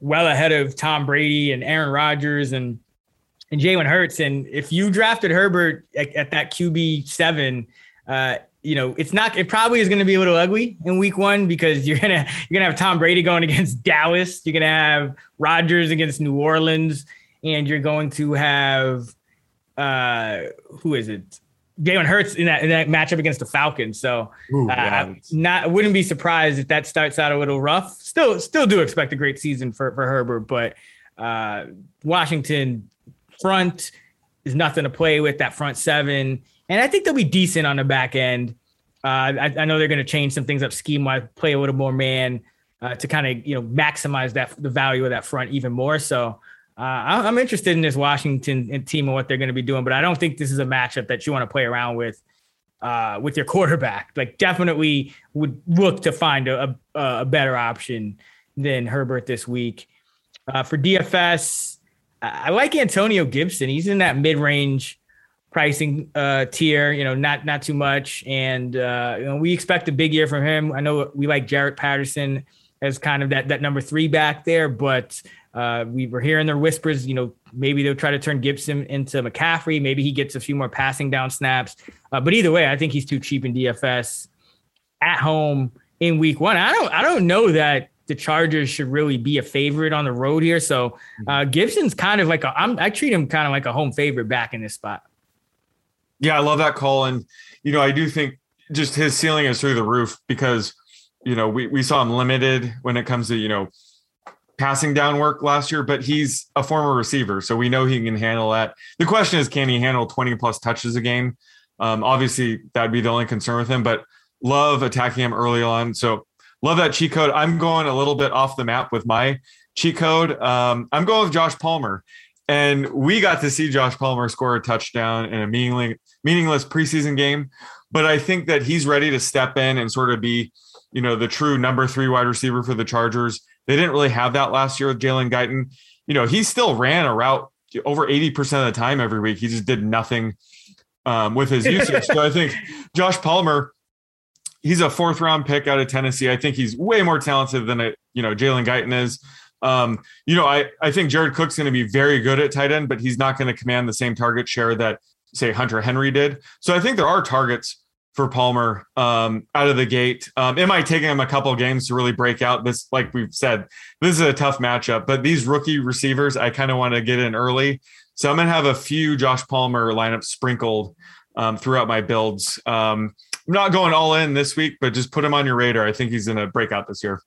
well ahead of Tom Brady and Aaron Rodgers and, and Jalen Hurts? And if you drafted Herbert at, at that QB seven, uh, you know, it's not. It probably is going to be a little ugly in week one because you're gonna you're gonna have Tom Brady going against Dallas. You're gonna have Rodgers against New Orleans, and you're going to have uh who is it? Jalen Hurts in that in that matchup against the Falcons. So Ooh, uh, not wouldn't be surprised if that starts out a little rough. Still, still do expect a great season for for Herbert, but uh, Washington front is nothing to play with. That front seven, and I think they'll be decent on the back end. Uh, I, I, know they're going to change some things up scheme wise, play a little more man uh, to kind of you know maximize that the value of that front even more. So uh, I'm interested in this Washington team and what they're going to be doing, but I don't think this is a matchup that you want to play around with uh, with your quarterback. Like, definitely would look to find a, a, a better option than Herbert this week. Uh, for DFS, I like Antonio Gibson. He's in that mid range pricing uh, tier, you know, not not too much, and uh, you know, we expect a big year from him. I know we like Jaret Patterson as kind of that that number three back there, but uh, we were hearing their whispers, you know, maybe they'll try to turn Gibson into McCaffrey. Maybe he gets a few more passing down snaps. Uh, but either way, I think he's too cheap in DFS at home in week one. I don't I don't know that the Chargers should really be a favorite on the road here. So uh, Gibson's kind of like a I'm, I treat him kind of like a home favorite back in this spot. Yeah, I love that call, and you know I do think just his ceiling is through the roof because you know we we saw him limited when it comes to you know passing down work last year, but he's a former receiver, so we know he can handle that. The question is, can he handle 20 plus touches a game? Um, obviously, that'd be the only concern with him, but love attacking him early on. So love that cheat code. I'm going a little bit off the map with my cheat code. Um, I'm going with Josh Palmer. And we got to see Josh Palmer score a touchdown in a meaningless, meaningless preseason game. But I think that he's ready to step in and sort of be, you know, the true number three wide receiver for the Chargers they didn't really have that last year with Jalen Guyton. You know, he still ran a route over 80% of the time every week. He just did nothing um, with his usage. so I think Josh Palmer, he's a fourth round pick out of Tennessee. I think he's way more talented than a, you know, Jalen Guyton is. Um, you know, I, I think Jared Cook's going to be very good at tight end, but he's not going to command the same target share that say Hunter Henry did. So I think there are targets for Palmer um, out of the gate. Um, it might take him a couple games to really break out. This, like we've said, this is a tough matchup. But these rookie receivers, I kind of want to get in early. So I'm to have a few Josh Palmer lineups sprinkled um, throughout my builds. Um, I'm not going all in this week, but just put him on your radar. I think he's to break out this year.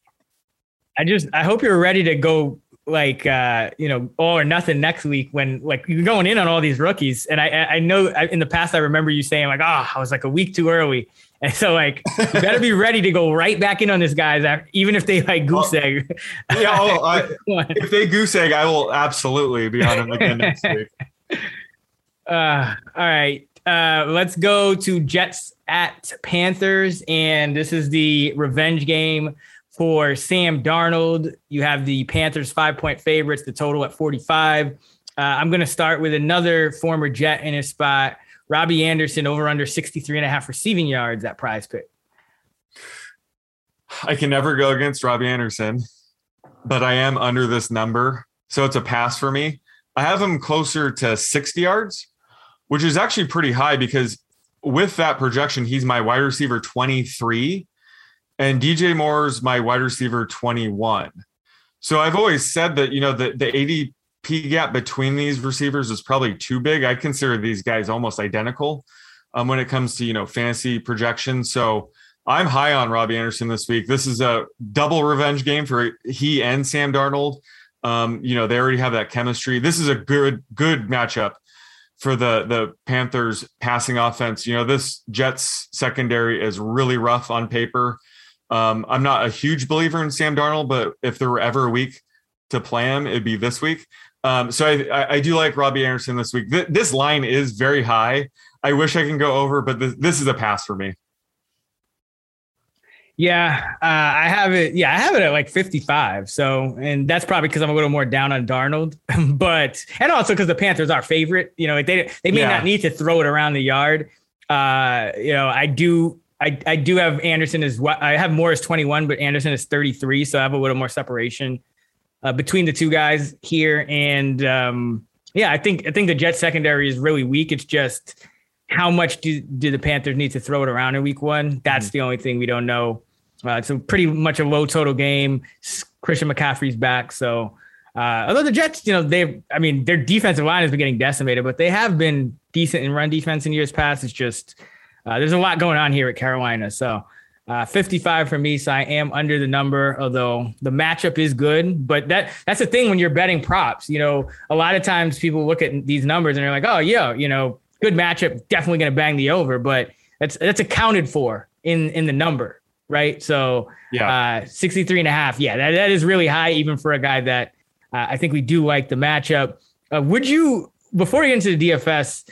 I just I hope you're ready to go like uh, you know all or nothing next week when like you're going in on all these rookies. And i i know in the past i remember you saying like oh i was like a week too early. And so like you better be ready to go right back in on this guys even if they like goose egg. yeah oh, I, if they goose egg i will absolutely be on them again next week. Uh all right uh let's go to jets at panthers and this is the revenge game for Sam Darnold, you have the Panthers five point favorites, the total at 45. Uh, I'm going to start with another former Jet in his spot, Robbie Anderson, over under 63 and a half receiving yards at PrizePick. I can never go against Robbie Anderson, but I am under this number. So it's a pass for me. I have him closer to 60 yards, which is actually pretty high because with that projection, he's my wide receiver 23 and DJ Moore's my wide receiver 21. So I've always said that, you know, the, the ADP gap between these receivers is probably too big. I consider these guys almost identical um, when it comes to, you know, fantasy projection. So I'm high on Robbie Anderson this week. This is a double revenge game for he and Sam Darnold. Um, you know, they already have that chemistry. This is a good, good matchup for the the Panthers passing offense. You know, this Jets secondary is really rough on paper. Um, I'm not a huge believer in Sam Darnold, but if there were ever a week to play him, it'd be this week. Um, so I, I, do like Robbie Anderson this week. Th- this line is very high. I wish I can go over, but this, this is a pass for me. Yeah, uh, I have it. Yeah, I have it at like 55. So, and that's probably because I'm a little more down on Darnold, but and also because the Panthers are favorite. You know, they they may yeah. not need to throw it around the yard. Uh, you know, I do I, I do have Anderson as well. I have Morris 21, but Anderson is 33. So I have a little more separation uh, between the two guys here. And um, yeah, I think I think the Jet secondary is really weak. It's just how much do, do the Panthers need to throw it around in week one? That's mm-hmm. the only thing we don't know. Uh, it's a pretty much a low total game. Christian McCaffrey's back. So uh, although the Jets, you know, they I mean, their defensive line has been getting decimated, but they have been decent in run defense in years past. It's just uh, there's a lot going on here at Carolina. So uh, 55 for me, so I am under the number. Although the matchup is good, but that that's the thing when you're betting props. You know, a lot of times people look at these numbers and they're like, "Oh, yeah, you know, good matchup, definitely going to bang the over." But that's that's accounted for in in the number, right? So Yeah. uh, 63 and a half. Yeah, that, that is really high, even for a guy that uh, I think we do like the matchup. Uh, would you, before you get into the DFS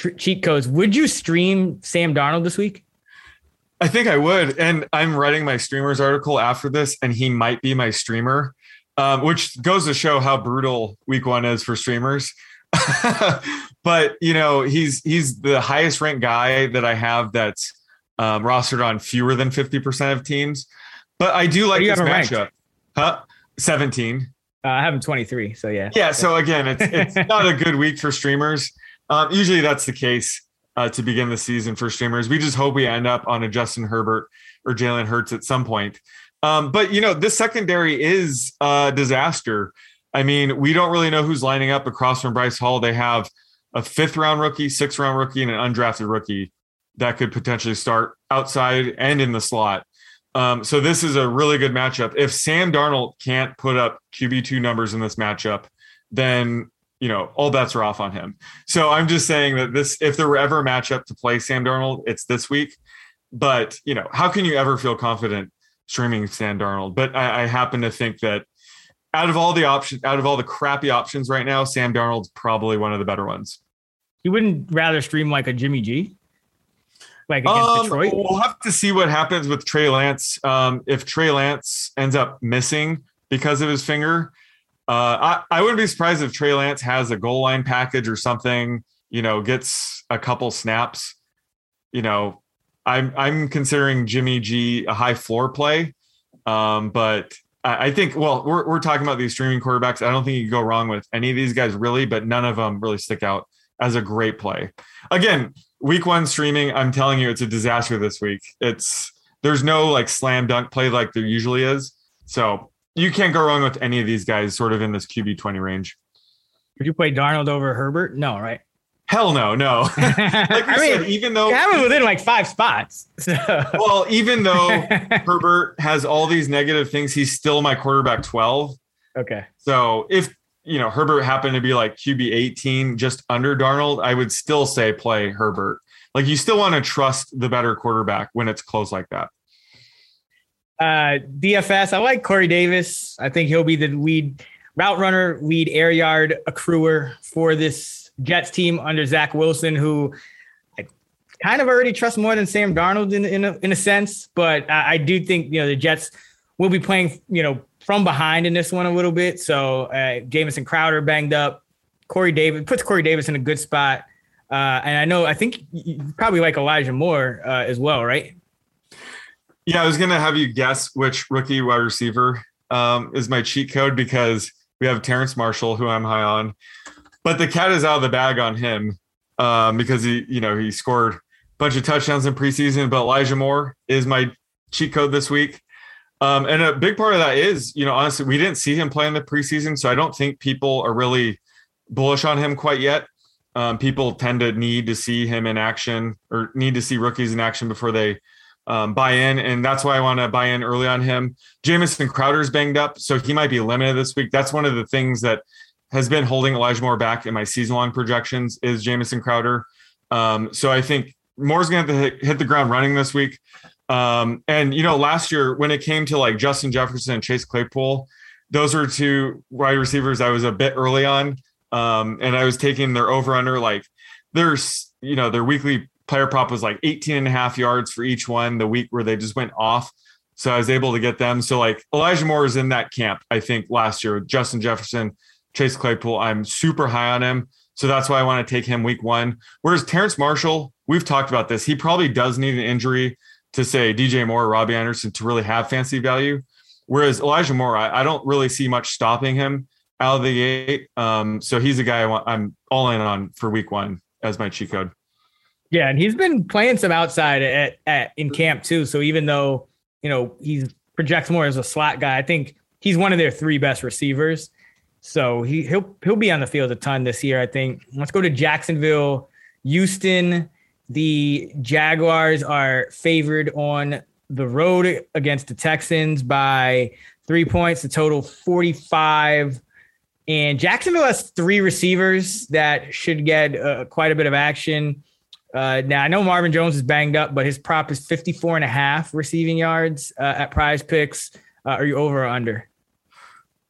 tr- cheat codes, would you stream Sam Darnold this week? I think I would. And I'm writing my streamers article after this, and he might be my streamer, um, which goes to show how brutal week one is for streamers. but you know, he's he's the highest ranked guy that I have that's um, rostered on fewer than 50% of teams. But I do like do this ranked? matchup. Huh? 17. Uh, I have him 23. So yeah. Yeah. So again, it's it's not a good week for streamers. Um, usually that's the case uh, to begin the season for streamers. We just hope we end up on a Justin Herbert or Jalen Hurts at some point. Um, but you know, this secondary is a disaster. I mean, we don't really know who's lining up across from Bryce Hall. They have a fifth round rookie, sixth round rookie, and an undrafted rookie that could potentially start outside and in the slot. Um, so this is a really good matchup. If Sam Darnold can't put up QB two numbers in this matchup, then you know all bets are off on him. So I'm just saying that this, if there were ever a matchup to play Sam Darnold, it's this week. But you know, how can you ever feel confident streaming Sam Darnold? But I, I happen to think that out of all the options, out of all the crappy options right now, Sam Darnold's probably one of the better ones. You wouldn't rather stream like a Jimmy G? Like against Um, Detroit? We'll have to see what happens with Trey Lance. Um, if Trey Lance ends up missing because of his finger, I, I wouldn't be surprised if Trey Lance has a goal line package or something. You know, gets a couple snaps. You know, I'm I'm considering Jimmy G a high floor play, um, but I, I think well we're we're talking about these streaming quarterbacks. I don't think you can go wrong with any of these guys really, but none of them really stick out as a great play. Again, week one streaming, I'm telling you, it's a disaster this week. It's there's no like slam dunk play like there usually is. So you can't go wrong with any of these guys sort of in this QB 20 range. Would you play Darnold over Herbert? No, right? Hell no, no. like I, said, mean, even though him within like five spots. So. well, even though Herbert has all these negative things, he's still my quarterback 12. okay. So if you know Herbert happened to be like QB 18 just under Darnold, I would still say play Herbert. Like you still want to trust the better quarterback when it's close like that. Uh, DFS, I like Corey Davis. I think he'll be the lead route runner, lead air yard accruer for this Jets team under Zach Wilson, who I kind of already trust more than Sam Darnold in in a, in a sense. But I, I do think you know the Jets will be playing you know from behind in this one a little bit. So uh, Jamison Crowder banged up. Corey Davis puts Corey Davis in a good spot. Uh, and I know I think you probably like Elijah Moore uh, as well, right? Yeah, I was gonna have you guess which rookie wide receiver um, is my cheat code because we have Terrace Marshall, who I'm high on, but the cat is out of the bag on him um, because he, you know, he scored a bunch of touchdowns in preseason. But Elijah Moore is my cheat code this week, um, and a big part of that is, you know, honestly, we didn't see him play in the preseason, so I don't think people are really bullish on him quite yet. Um, people tend to need to see him in action or need to see rookies in action before they um, buy in, and that's why I want to buy in early on him. Jamison Crowder's banged up, so he might be limited this week. That's one of the things that has been holding Elijah Moore back in my season long projections is Jamison Crowder. Um, so I think Moore's going to hit, hit the ground running this week. Um, and you know, last year when it came to like Justin Jefferson and Chase Claypool, those are two wide receivers I was a bit early on. Um, and I was taking their over under like there's you know their weekly player prop was like 18 and a half yards for each one the week where they just went off. So I was able to get them. So like Elijah Moore is in that camp, I think, last year with Justin Jefferson, Chase Claypool. I'm super high on him. So that's why I want to take him week one. Whereas Terrace Marshall, we've talked about this. He probably does need an injury to say DJ Moore or Robbie Anderson to really have fancy value. Whereas Elijah Moore, I, I don't really see much stopping him out of the gate. Um, so he's a guy I want, I'm all in on for week one as my cheat code. Yeah, and he's been playing some outside at, at in camp too. So even though you know he projects more as a slot guy, I think he's one of their three best receivers. So he he'll he'll be on the field a ton this year. I think. Let's go to Jacksonville Houston, the Jaguars are favored on the road against the Texans by three points, the total 45. And Jacksonville has three receivers that should get uh, quite a bit of action. Uh, now, I know Marvin Jones is banged up, but his prop is 54 and a half receiving yards uh, at PrizePicks. Uh, are you over or under?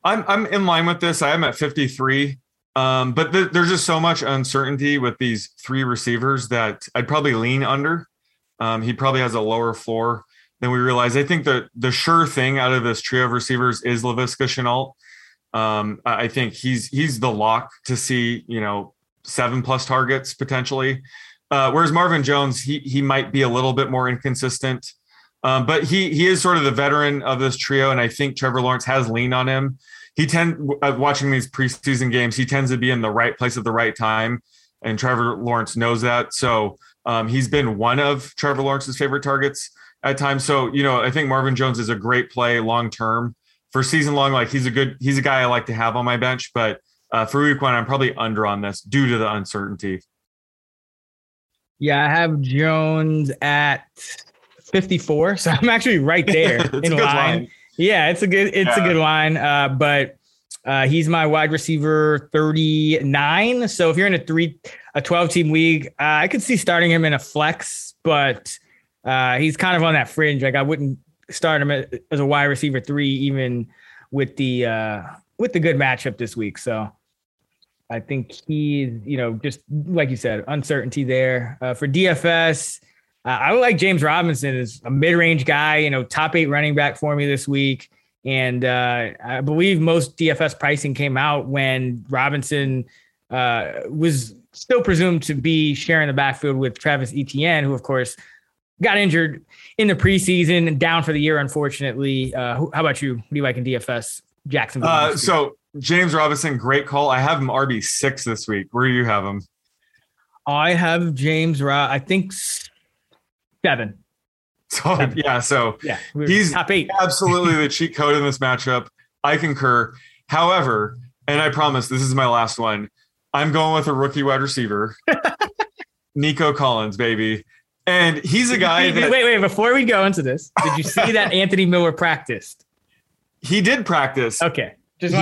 I'm, I'm in line with this. I am at 53. Um, but th- there's just so much uncertainty with these three receivers that I'd probably lean under. Um, he probably has a lower floor than we realize. I think the the sure thing out of this trio of receivers is Laviska Shenault. Um, I think he's he's the lock to see you know seven plus targets potentially. Uh, whereas Marvin Jones, he he might be a little bit more inconsistent, um, but he he is sort of the veteran of this trio, and I think Trevor Lawrence has leaned on him he tend uh, watching these preseason games, he tends to be in the right place at the right time, and Trevor Lawrence knows that. So um, he's been one of Trevor Lawrence's favorite targets at times. So you know, I think Marvin Jones is a great play long term for season long. Like he's a good, he's a guy I like to have on my bench, but uh, for week one, I'm probably under on this due to the uncertainty. Yeah, I have Jones at 54, so I'm actually right there in line. line. Yeah, it's a good it's yeah. a good line. Uh, but uh, he's my wide receiver 39. So if you're in a three a 12 team league, uh, I could see starting him in a flex, but uh, he's kind of on that fringe. Like I wouldn't start him as a wide receiver three, even with the uh, with the good matchup this week. So I think he's you know just like you said, uncertainty there uh, for DFS. Uh, I like James Robinson as a mid-range guy, you know, top eight running back for me this week. And uh, I believe most DFS pricing came out when Robinson uh, was still presumed to be sharing the backfield with Travis Etienne, who of course got injured in the preseason and down for the year, unfortunately. Uh, how about you? What do you like in DFS? Jacksonville. Uh, so James Robinson, great call. I have him RB six this week. Where do you have him? I have James. I think Seven. So Seven. yeah, so yeah, he's top eight. absolutely the cheat code in this matchup. I concur. However, and I promise this is my last one. I'm going with a rookie wide receiver, Nico Collins, baby. And he's a guy that wait, wait, before we go into this, did you see that Anthony Miller practiced? He did practice. Okay. Just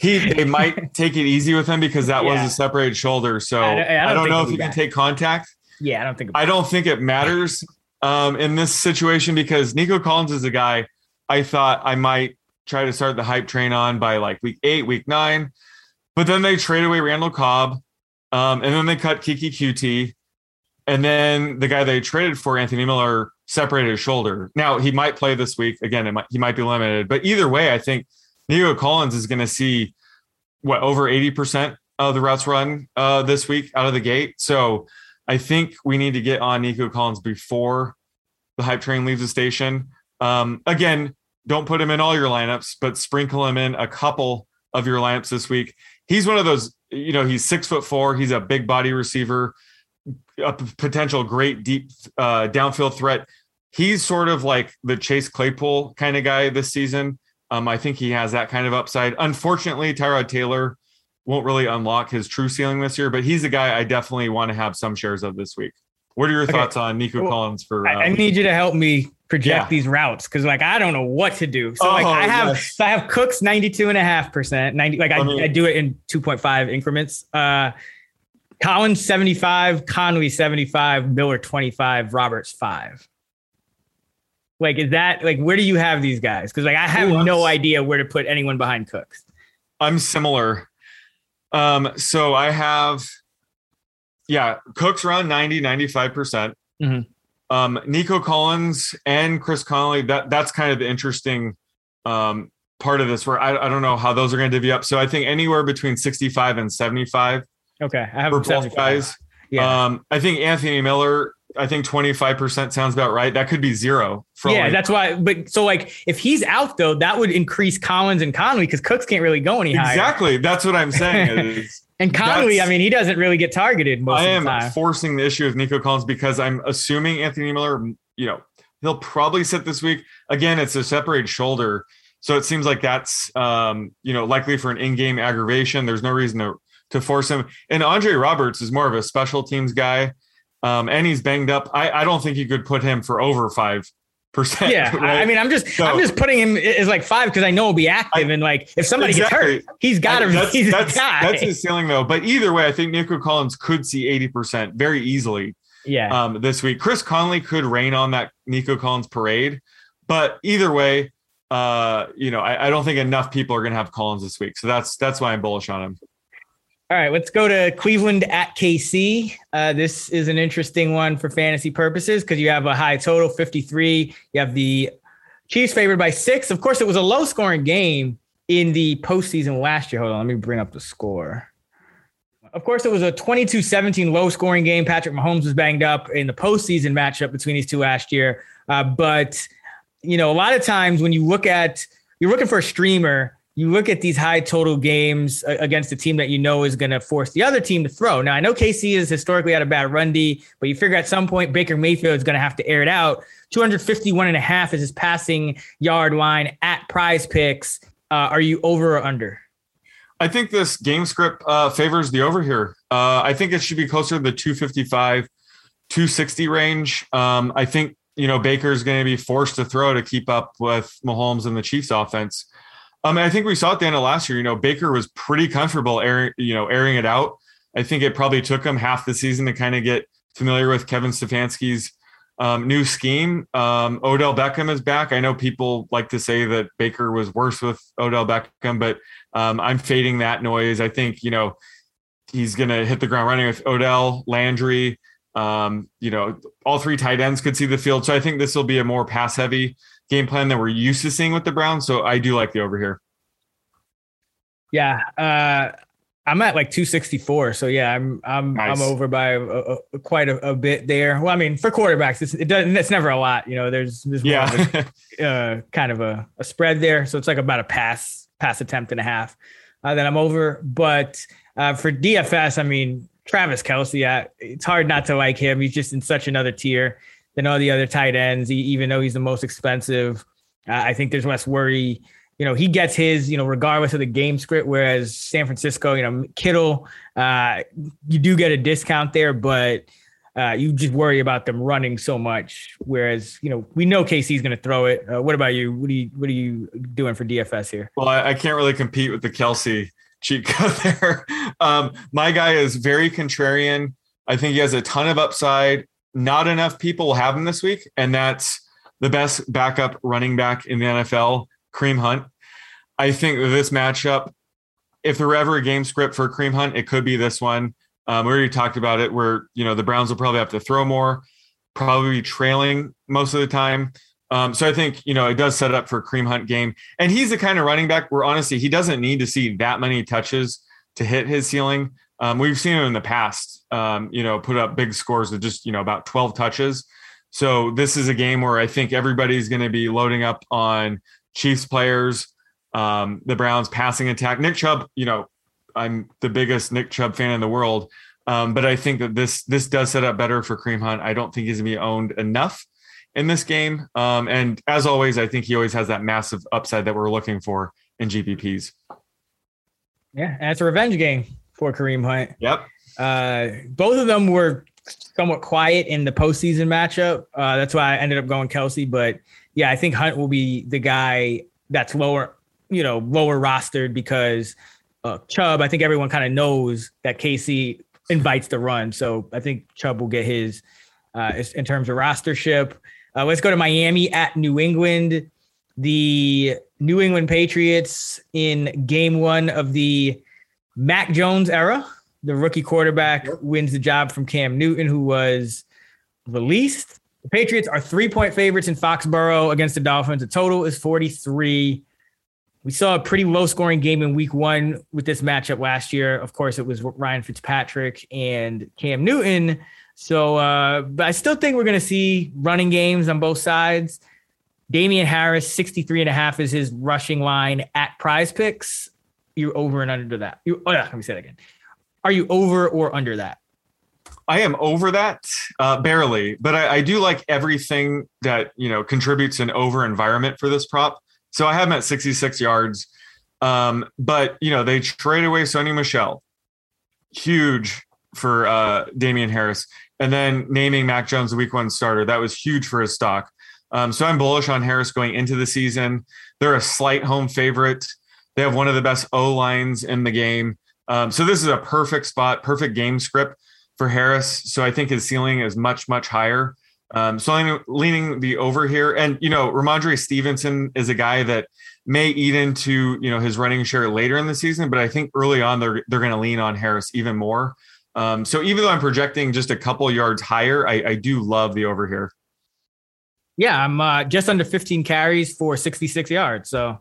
he they might take it easy with him because that yeah. was a separated shoulder. So I, I, don't, I don't know if he can take contact. Yeah, I don't think. I don't think it matters um, in this situation because Nico Collins is a guy I thought I might try to start the hype train on by like week eight, week nine, but then they trade away Randall Cobb, um, and then they cut Keke Coutee, and then the guy they traded for Anthony Miller separated his shoulder. Now he might play this week again. Might, he might be limited, but either way, I think Nico Collins is going to see what over eighty percent of the routes run uh, this week out of the gate. So I think we need to get on Nico Collins before the hype train leaves the station. Um, again, don't put him in all your lineups, but sprinkle him in a couple of your lineups this week. He's one of those, you know, he's six foot four. He's a big body receiver, a potential great deep uh, downfield threat. He's sort of like the Chase Claypool kind of guy this season. Um, I think he has that kind of upside. Unfortunately, Tyrod Taylor won't really unlock his true ceiling this year, but he's a guy I definitely want to have some shares of this week. What are your okay. thoughts on Nico well, Collins for? Uh, I need you to help me project yeah. these routes because like I don't know what to do. So oh, like I have yes. so I have Cooks 92 and a half percent, 90 like I, I, do it in 2.5 increments. Uh Collins 75, Conley 75, Miller 25, Roberts 5. Like is that like where do you have these guys? Because like I have Ooh, no idea where to put anyone behind Cooks. I'm similar. Um, so I have, yeah, Cook's around 90, 95%. mm hmm um, Nico Collins and Chris Conley, that that's kind of the interesting um, part of this where I, I don't know how those are going to divvy up. So I think anywhere between 65 and 75. Okay. I have both guys. Yeah. Um, I think Anthony Miller I think 25% sounds about right. That could be zero. yeah, that's why. But so, like, if he's out, though, that would increase Collins and Conley because Cooks can't really go any higher. Exactly. That's what I'm saying. and Conley, I mean, he doesn't really get targeted most I am the forcing the issue with Nico Collins because I'm assuming Anthony Miller, you know, he'll probably sit this week. Again, it's a separated shoulder. So it seems like that's, um, you know, likely for an in game aggravation. There's no reason to to force him. And Andre Roberts is more of a special teams guy, um, and he's banged up. I, I don't think you could put him for over five percent. Yeah, right? I mean, I'm just so, I'm just putting him as like five because I know he'll be active, I, and like if somebody exactly. gets hurt, he's got to. That's, he's that's, that's his ceiling though. But either way, I think Nico Collins could see eighty percent very easily. Yeah. Um, this week, Chris Conley could rain on that Nico Collins parade, but either way, uh, you know, I, I don't think enough people are going to have Collins this week. So that's that's why I'm bullish on him. All right, let's go to Cleveland at KC. Uh, this is an interesting one for fantasy purposes because you have a high total, 53. You have the Chiefs favored by six. Of course, it was a low scoring game in the postseason last year. Hold on, let me bring up the score. Of course, it was a 22 17 low scoring game. Patrick Mahomes was banged up in the postseason matchup between these two last year. Uh, but, you know, a lot of times when you look at, you're looking for a streamer you look at these high total games against a team that you know is going to force the other team to throw. Now, I know KC has historically had a bad run D, but you figure at some point Baker Mayfield is going to have to air it out. 251 and a half is his passing yard line at PrizePicks. Uh, are you over or under? I think this game script uh, favors the over here. Uh, I think it should be closer to the 255, 260 range. Um, I think, you know, Baker is going to be forced to throw to keep up with Mahomes and the Chiefs offense. I mean, I think we saw at the end of last year, you know, Baker was pretty comfortable airing, you know, airing it out. I think it probably took him half the season to kind of get familiar with Kevin Stefanski's um, new scheme. Um, Odell Beckham is back. I know people like to say that Baker was worse with Odell Beckham, but um, I'm fading that noise. I think, you know, he's going to hit the ground running with Odell, Landry. Um, you know, all three tight ends could see the field. So I think this will be a more pass heavy game plan that we're used to seeing with the Browns. So I do like the over here. Yeah, uh, I'm at like 264. So yeah, I'm I'm nice. I'm over by a, a, quite a, a, bit there. Well, I mean, for quarterbacks, it's, it doesn't. It's never a lot. You know, there's there's yeah, uh, kind of a, a spread there. So it's like about a pass pass attempt and a half. Uh, that I'm over. But uh, for DFS, I mean, Travis Kelce, uh, it's hard not to like him. He's just in such another tier than all the other tight ends, even though he's the most expensive. Uh, I think there's less worry. You know, he gets his, you know, regardless of the game script, whereas San Francisco, you know, Kittle, uh, you do get a discount there, but uh, you just worry about them running so much. Whereas, you know, we know KC's going to throw it. Uh, what about you? What are you What are you doing for DFS here? Well, I, I can't really compete with the Kelce cheat code there. Um, my guy is very contrarian. I think he has a ton of upside not enough people have him this week, and that's the best backup running back in the NFL, Kareem Hunt. I think this matchup, if there were ever a game script for Kareem Hunt, it could be this one. Um, we already talked about it, where you know the Browns will probably have to throw more, probably trailing most of the time. Um, so I think you know it does set up for Kareem Hunt game, and he's the kind of running back where honestly he doesn't need to see that many touches to hit his ceiling. Um, we've seen him in the past, um, you know, put up big scores of just, you know, about 12 touches. So this is a game where I think everybody's going to be loading up on Chiefs players, um, the Browns passing attack. Nick Chubb, you know, I'm the biggest Nick Chubb fan in the world. Um, but I think that this this does set up better for Kareem Hunt. I don't think he's gonna be owned enough in this game. Um, and as always, I think he always has that massive upside that we're looking for in GPPs. Yeah, and it's a revenge game for Kareem Hunt. Yep. Uh, both of them were somewhat quiet in the postseason matchup. Uh, that's why I ended up going Kelce. But yeah, I think Hunt will be the guy that's lower, you know, lower rostered because uh, Chubb. I think everyone kind of knows that KC invites the run, so I think Chubb will get his uh, in terms of rostership. Uh, let's go to Miami at New England. The New England Patriots in Game One of the Mac Jones era. The rookie quarterback yep. wins the job from Cam Newton, who was released. The Patriots are three point favorites in Foxborough against the Dolphins. The total is 43. We saw a pretty low scoring game in week one with this matchup last year. Of course, it was Ryan Fitzpatrick and Cam Newton. So, uh, but I still think we're going to see running games on both sides. Damien Harris, 63 and a half is his rushing line at PrizePicks you over and under that? You, oh yeah, let me say that again. Are you over or under that? I am over that, uh, barely, but I, I, do like everything that you know contributes an over environment for this prop. So I have him at 66 yards, um, but you know they trade away Sony Michel, huge for uh, Damien Harris. And then naming Mac Jones the week one starter, that was huge for his stock. Um, so I'm bullish on Harris going into the season. They're a slight home favorite. They have one of the best O lines in the game. Um, so this is a perfect spot, perfect game script for Harris. So I think his ceiling is much, much higher. Um, so I'm leaning the over here. And, you know, Rhamondre Stevenson is a guy that may eat into, you know, his running share later in the season, but I think early on they're, they're going to lean on Harris even more. Um, so even though I'm projecting just a couple yards higher, I, I do love the over here. Yeah, I'm uh, just under 15 carries for 66 yards. So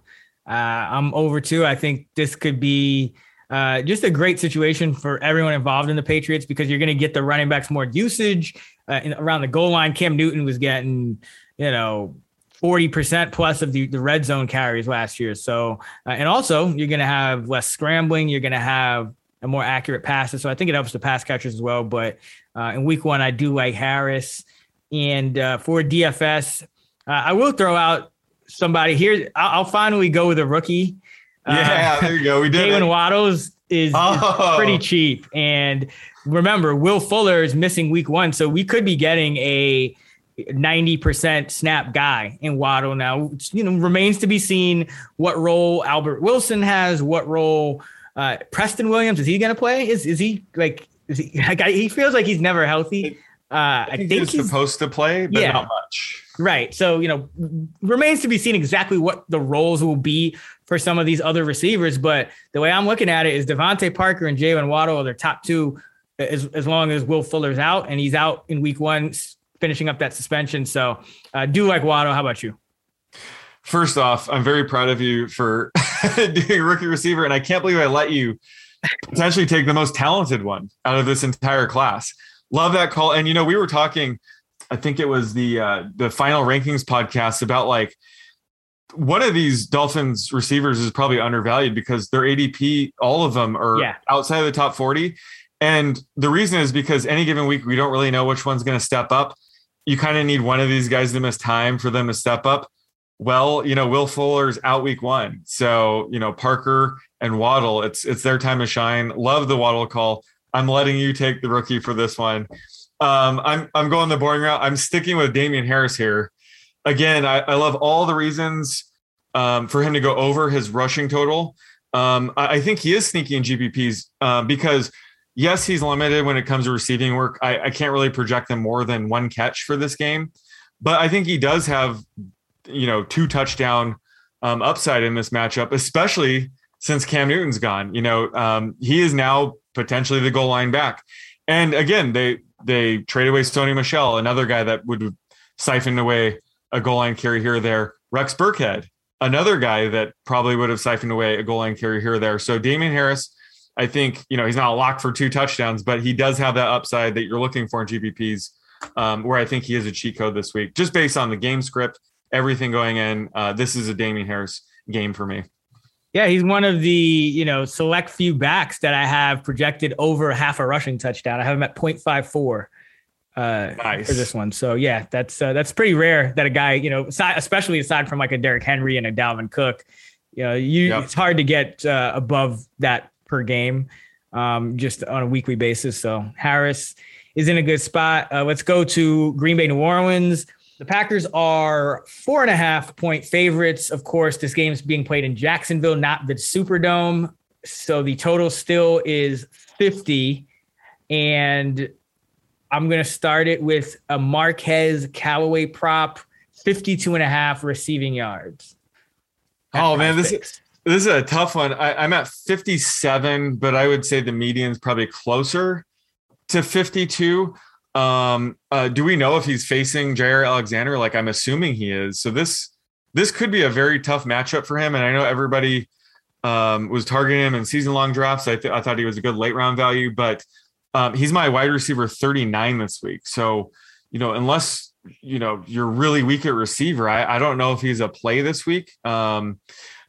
uh, I'm over two. I think this could be uh, just a great situation for everyone involved in the Patriots because you're going to get the running backs more usage uh, in, around the goal line. Cam Newton was getting, you know, 40% plus of the, the red zone carries last year. So, uh, and also you're going to have less scrambling. You're going to have a more accurate passes. So I think it helps the pass catchers as well. But uh, in week one, I do like Harris. And uh, for DFS, uh, I will throw out somebody here. I'll, I'll, finally go with a rookie. Yeah, there you go. We did. Jaylen Waddles is, oh. is, pretty cheap. And remember, Will Fuller is missing week one. So we could be getting a 90% snap guy in Waddle now. You know, remains to be seen what role Albert Wilson has, what role uh, Preston Williams is he going to play? Is is he like? Is he, like he feels like he's never healthy. Uh, I, think, he's, he's, supposed to play, but yeah, not much. Right. So you know, remains to be seen exactly what the roles will be for some of these other receivers. But the way I'm looking at it is DeVante Parker and Jaylen Waddle are their top two, as as long as Will Fuller's out and he's out in week one, finishing up that suspension. So uh, do like Waddle. How about you? First off, I'm very proud of you for doing rookie receiver, and I can't believe I let you potentially take the most talented one out of this entire class. Love that call. And you know, we were talking, I think it was the uh, the final rankings podcast about like one of these Dolphins receivers is probably undervalued because their ADP, all of them are yeah. outside of the top 40. And the reason is because any given week, we don't really know which one's going to step up. You kind of need one of these guys to miss time for them to step up. Well, you know, Will Fuller's out week one. So, you know, Parker and Waddle, it's it's their time to shine. Love the Waddle call. I'm letting you take the rookie for this one. Um, I'm I'm going the boring route. I'm sticking with Damien Harris here. Again, I, I love all the reasons um, for him to go over his rushing total. Um, I, I, think he is sneaky in GPPs uh, because yes, he's limited when it comes to receiving work. I, I can't really project him more than one catch for this game, but I think he does have you know, two touchdown um, upside in this matchup, especially since Cam Newton's gone. You know, um, he is now potentially the goal line back. And again, they they trade away Sony Michel, another guy that would siphon away a goal line carry here or there. Rex Burkhead, another guy that probably would have siphoned away a goal line carry here or there. So Damien Harris, I think, you know, he's not a lock for two touchdowns, but he does have that upside that you're looking for in GPPs, um, where I think he is a cheat code this week, just based on the game script everything going in. Uh, this is a Damien Harris game for me. Yeah, he's one of the you know select few backs that I have projected over half a rushing touchdown. I have him at 0.54 uh, nice. for this one. So yeah, that's uh, that's pretty rare that a guy you know, especially aside from like a Derrick Henry and a Dalvin Cook, you know, you yep. it's hard to get uh, above that per game, um, just on a weekly basis. So Harris is in a good spot. Uh, let's go to Green Bay, New Orleans. The Packers are four and a half point favorites. Of course, this game is being played in Jacksonville, not the Superdome. So the total still is 50. And I'm going to start it with a Marquez Callaway prop, 52 and a half receiving yards. Oh, man, this is. This is a tough one. I, I'm at 57, but I would say the median is probably closer to 52. Um, uh, do we know if he's facing Jaire Alexander? Like I'm assuming he is. So this this could be a very tough matchup for him. And I know everybody um, was targeting him in season long drafts. I, th- I thought he was a good late round value, but um, he's my wide receiver 39 this week. So you know, unless you know you're really weak at receiver, I, I don't know if he's a play this week. Um,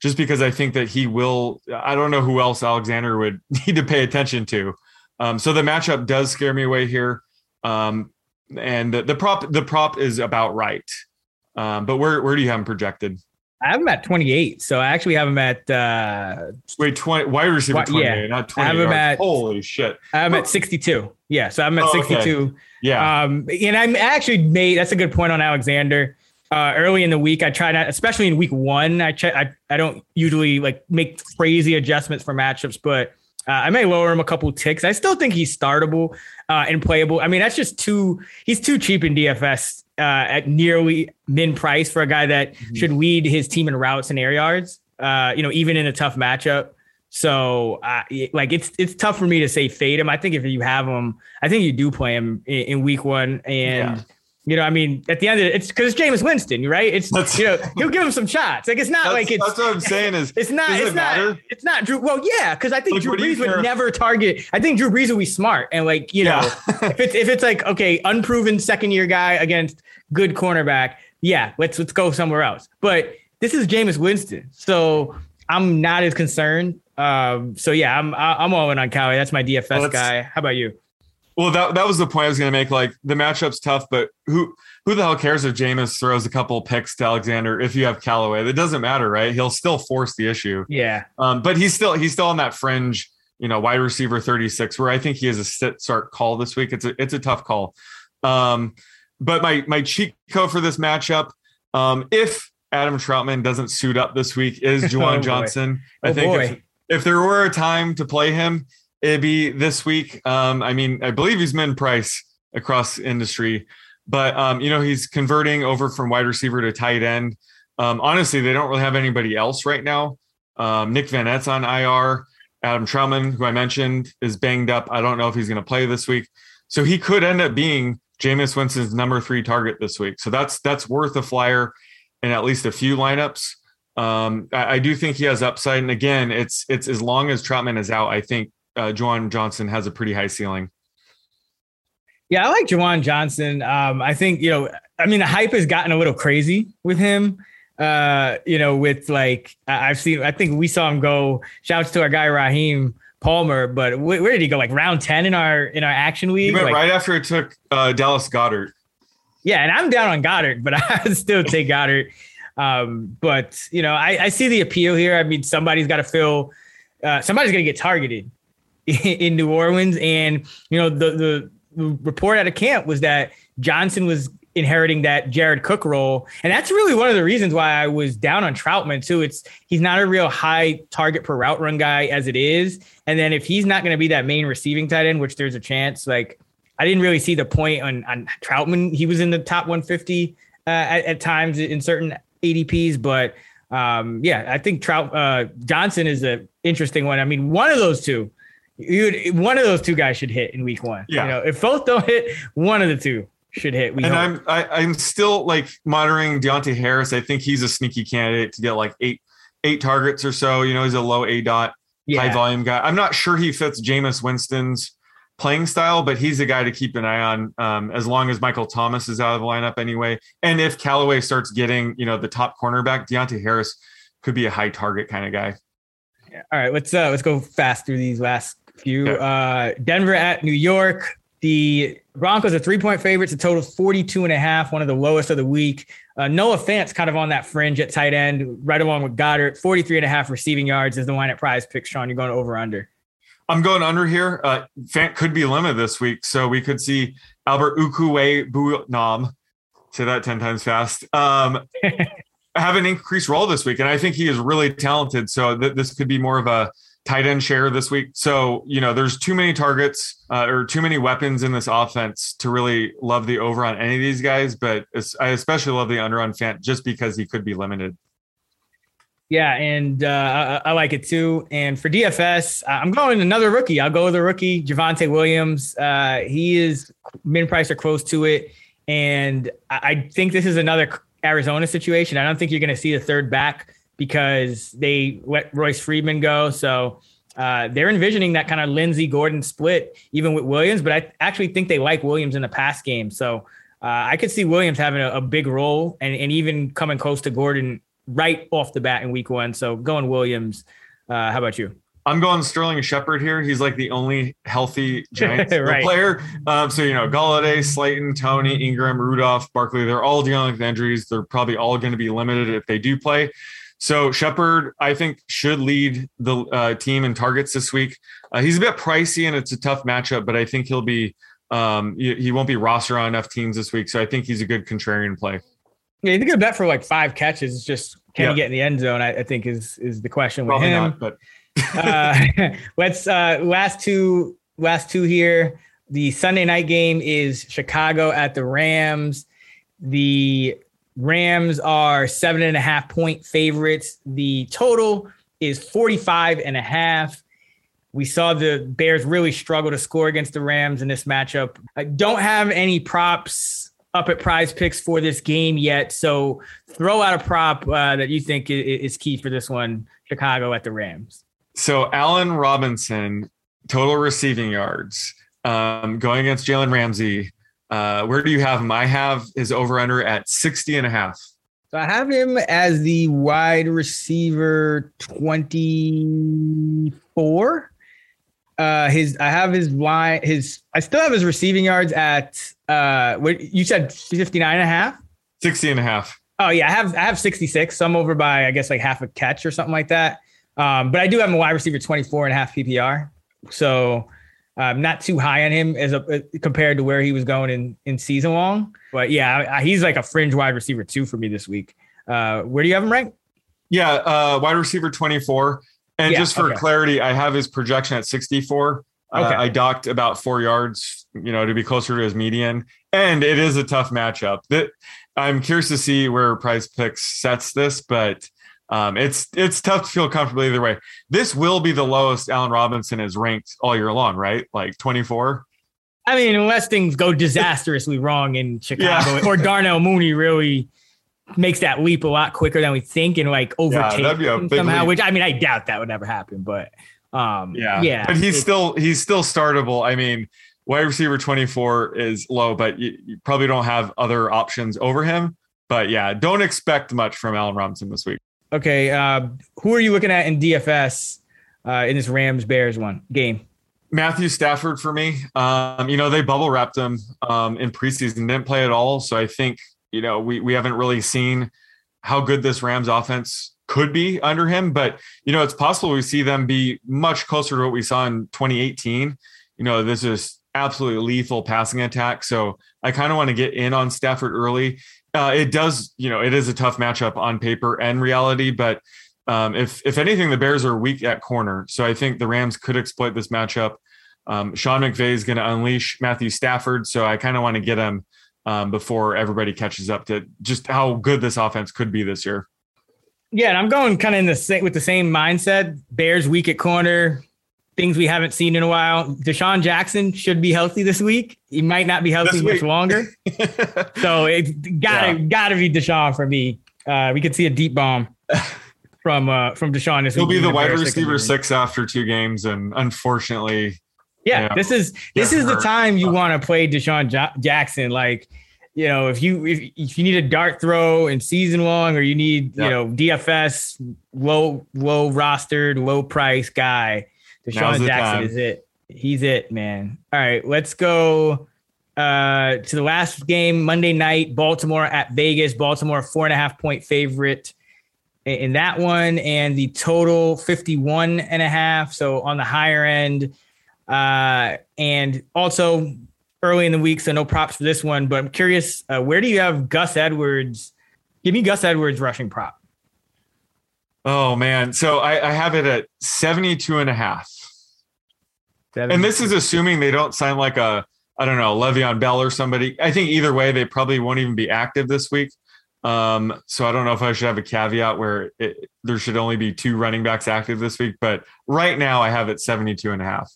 just because I think that he will. I don't know who else Alexander would need to pay attention to. Um, so the matchup does scare me away here. Um, and the, the, prop the prop is about right. Um, but where where do you have him projected? I have him at 28. So I actually have him at uh Wait, 20 wide receiver Why- 28, yeah. not I 20. have him at- Holy shit. I'm at 62. Yeah, so I'm at Oh, okay. 62. Yeah. Um, and I'm actually made that's a good point on Alexander. Uh, early in the week, I try not, especially in week one, I check. I, I don't usually like make crazy adjustments for matchups, but uh, I may lower him a couple ticks. I still think he's startable uh, and playable. I mean, that's just too he's too cheap in DFS uh, at nearly min price for a guy that should lead his team in routes and air yards. Uh, you know, even in a tough matchup. So, uh, like, it's it's tough for me to say fade him. I think if you have him, I think you do play him in, in week one, and Yeah. You know, I mean, at the end of it, it's because it's Jameis Winston, right? It's That's- you know, he'll give him some shots. Like, it's not like it's that's what I'm saying is it's not. It's it not. matter? It's not Drew. Well, yeah, because I think Like, Drew Brees would never target. I think Drew Brees would be smart and like you know, if it's if it's like okay, unproven second year guy against good cornerback, yeah, let's let's go somewhere else. But this is Jameis Winston, so I'm not as concerned. Um, so yeah, I'm I'm all in on Callaway. That's my DFS Well, guy. How about you? Well, that that was the point I was going to make. Like the matchup's tough, but who who the hell cares if Jameis throws a couple picks to Alexander if you have Callaway? That doesn't matter, right? He'll still force the issue. Yeah, Um, but he's still he's still on that fringe, you know, wide receiver 36, where I think he has a sit start call this week. It's a it's a tough call. Um, but my my cheat code for this matchup, um, if Adam Trautman doesn't suit up this week, is Oh, Juwan boy. Johnson. I Oh, think if, if there were a time to play him, be this week. Um, I mean, I believe he's min price across industry, but um, you know, he's converting over from wide receiver to tight end. Um, honestly, they don't really have anybody else right now. Um, Nick Vannett on IR. Adam Trautman, who I mentioned, is banged up. I don't know if he's going to play this week, so he could end up being Jameis Winston's number three target this week. So that's that's worth a flyer in at least a few lineups. Um, I, I do think he has upside, and again, it's it's as long as Trautman is out, I think uh, Juwan Johnson has a pretty high ceiling. Yeah, I like Juwan Johnson. Um, I think, you know, I mean, the hype has gotten a little crazy with him. Uh, you know, with like, I've seen, I think we saw him go, shouts to our guy Raheem Palmer, but wh- where did he go? Like round 10 in our, in our action He went Like, right after it took uh, Dallas Goedert. Yeah, and I'm down on Goedert, but I would still take Goedert. Um, but you know, I, I see the appeal here. I mean, somebody's got to fill. Uh, somebody's going to get targeted in New Orleans, and you know, the, the report out of camp was that Johnson was inheriting that Jared Cook role, and that's really one of the reasons why I was down on Trautman too. It's he's not a real high target per route run guy as it is, and then if he's not going to be that main receiving tight end, which there's a chance, like I didn't really see the point on on Trautman. He was in the top 150 uh, at, at times in certain ADPs, but um, yeah, I think Trout uh, Johnson is an interesting one. I mean, one of those two, you one of those two guys should hit in week one. Yeah. You know, if both don't hit, one of the two should hit. We and hope. I'm I, I'm still like monitoring Deonte Harris. I think he's a sneaky candidate to get like eight eight targets or so. You know, he's a low aDOT, high volume guy. I'm not sure he fits Jameis Winston's playing style, but he's a guy to keep an eye on um, as long as Michael Thomas is out of the lineup anyway. And if Callaway starts getting, you know, the top cornerback, Deonte Harris could be a high target kind of guy. All right, let's uh let's go fast through these last few. Uh Denver at New York. The Broncos are three point favorites, a total of 42 and a half, one of the lowest of the week. Uh, Noah Fant's kind of on that fringe at tight end, right along with Goedert. 43 and a half receiving yards is the line at PrizePick. Sean, you're going over under. I'm going under here. Uh, Fant could be limited this week, so we could see Albert Okwuegbunam, say that ten times fast, um, have an increased role this week, and I think he is really talented. So th- this could be more of a tight end share this week. So you know, there's too many targets uh, or too many weapons in this offense to really love the over on any of these guys. But I especially love the under on Fant just because he could be limited. Yeah, and uh, I, I like it too. And for DFS, I'm going another rookie. I'll go with a rookie, Javonte Williams. Uh, he is min price or close to it, and I, I think this is another Arizona situation. I don't think you're going to see the third back because they let Royce Freeman go. So uh, they're envisioning that kind of Lindsay Gordon split, even with Williams. But I actually think they like Williams in the pass game. So uh, I could see Williams having a, a big role and, and even coming close to Gordon right off the bat in week one. So going Williams. Uh, how about you? I'm going Sterling Shepard here. He's like the only healthy Giants Right. player. Um, so you know, Golladay, Slayton, Toney, Ingram, Rudolph, Barkley, they're all dealing with injuries. They're probably all going to be limited if they do play. So Shepard, I think, should lead the uh, team in targets this week. Uh, he's a bit pricey and it's a tough matchup, but I think he'll be um, he, he won't be roster on enough teams this week. So I think he's a good contrarian play. Yeah, he's a good bet for like five catches. It's just can Yeah. he get in the end zone? I, I think is is the question with Probably him. not, but uh, let's uh, last two last two here. The Sunday night game is Chicago at the Rams. The Rams are seven and a half point favorites. The total is 45 and a half. We saw the Bears really struggle to score against the Rams in this matchup. I don't have any props up at PrizePicks for this game yet. So throw out a prop uh, that you think is key for this one Chicago at the Rams. So Allen Robinson, total receiving yards, um, going against Jalen Ramsey. Uh, where do you have him? I have his over under at 60 and a half. So I have him as the wide receiver 24. Uh his I have his line his I still have his receiving yards at uh what you said 59 and a half. 60 and a half. Oh yeah, I have I have 66. So I'm over by I guess like half a catch or something like that. Um, but I do have him a wide receiver 24 and a half PPR. So um, not too high on him as a uh, compared to where he was going in in season long. But yeah, he's like a fringe wide receiver two for me this week. Uh, where do you have him ranked? Yeah, uh, wide receiver 24. And Yeah, just for okay. clarity, I have his projection at 64. Uh, I docked about four yards, you know, to be closer to his median. And it is a tough matchup. That I'm curious to see where PrizePicks sets this, but um, it's it's tough to feel comfortable either way. This will be the lowest Allen Robinson is ranked all year long, right? Like 24. I mean, unless things go disastrously wrong in Chicago or Darnell Mooney really makes that leap a lot quicker than we think and like overtake that'd be a him big somehow, leap. which I mean, I doubt that would ever happen, but um, Yeah, yeah, But he's still he's still startable. I mean, wide receiver 24 is low, but you, you probably don't have other options over him. But yeah, don't expect much from Allen Robinson this week. Okay. Uh, who are you looking at in DFS uh, in this Rams Bears one game? Matthew Stafford for me. Um, you know, they bubble wrapped him um, in preseason, didn't play at all. So I think, you know, we, we haven't really seen how good this Rams offense could be under him. But, you know, it's possible we see them be much closer to what we saw in 2018. You know, this is absolutely lethal passing attack. So I kind of want to get in on Stafford early. Uh, it does, you know, it is a tough matchup on paper and reality, but um, if if anything, the Bears are weak at corner, so I think the Rams could exploit this matchup. Um, Sean McVay is going to unleash Matthew Stafford, so I kind of want to get him um, before everybody catches up to just how good this offense could be this year. Yeah, and I'm going kind of in the same with the same mindset. Bears weak at corner, things we haven't seen in a while. DeSean Jackson should be healthy this week. He might not be healthy much longer. so it's gotta Yeah. gotta be DeSean for me. Uh, we could see a deep bomb from uh, from DeSean this He'll be the wide receiver six after two games, and unfortunately, Yeah, this is this is the time you want to play DeSean Ja- Jackson. Like, you know, if you if, if you need a dart throw in season long, or you need Yeah. you know DFS low low rostered low price guy, DeSean Jackson time. is it. He's it, man. All right, let's go uh, to the last game Monday night. Baltimore at Vegas. Baltimore four and a half point favorite in- in that one, and the total 51 and a half. So on the higher end. Uh, and also early in the week, so no props for this one. But I'm curious, uh, where do you have Gus Edwards? Give me Gus Edwards rushing prop. oh man, so I, I have it at 72 and a half. And this is assuming they don't sign like a, I don't know, Le'Veon Bell or somebody. I think either way, they probably won't even be active this week. Um, so I don't know if I should have a caveat where it, there should only be two running backs active this week. But right now I have it 72 and a half.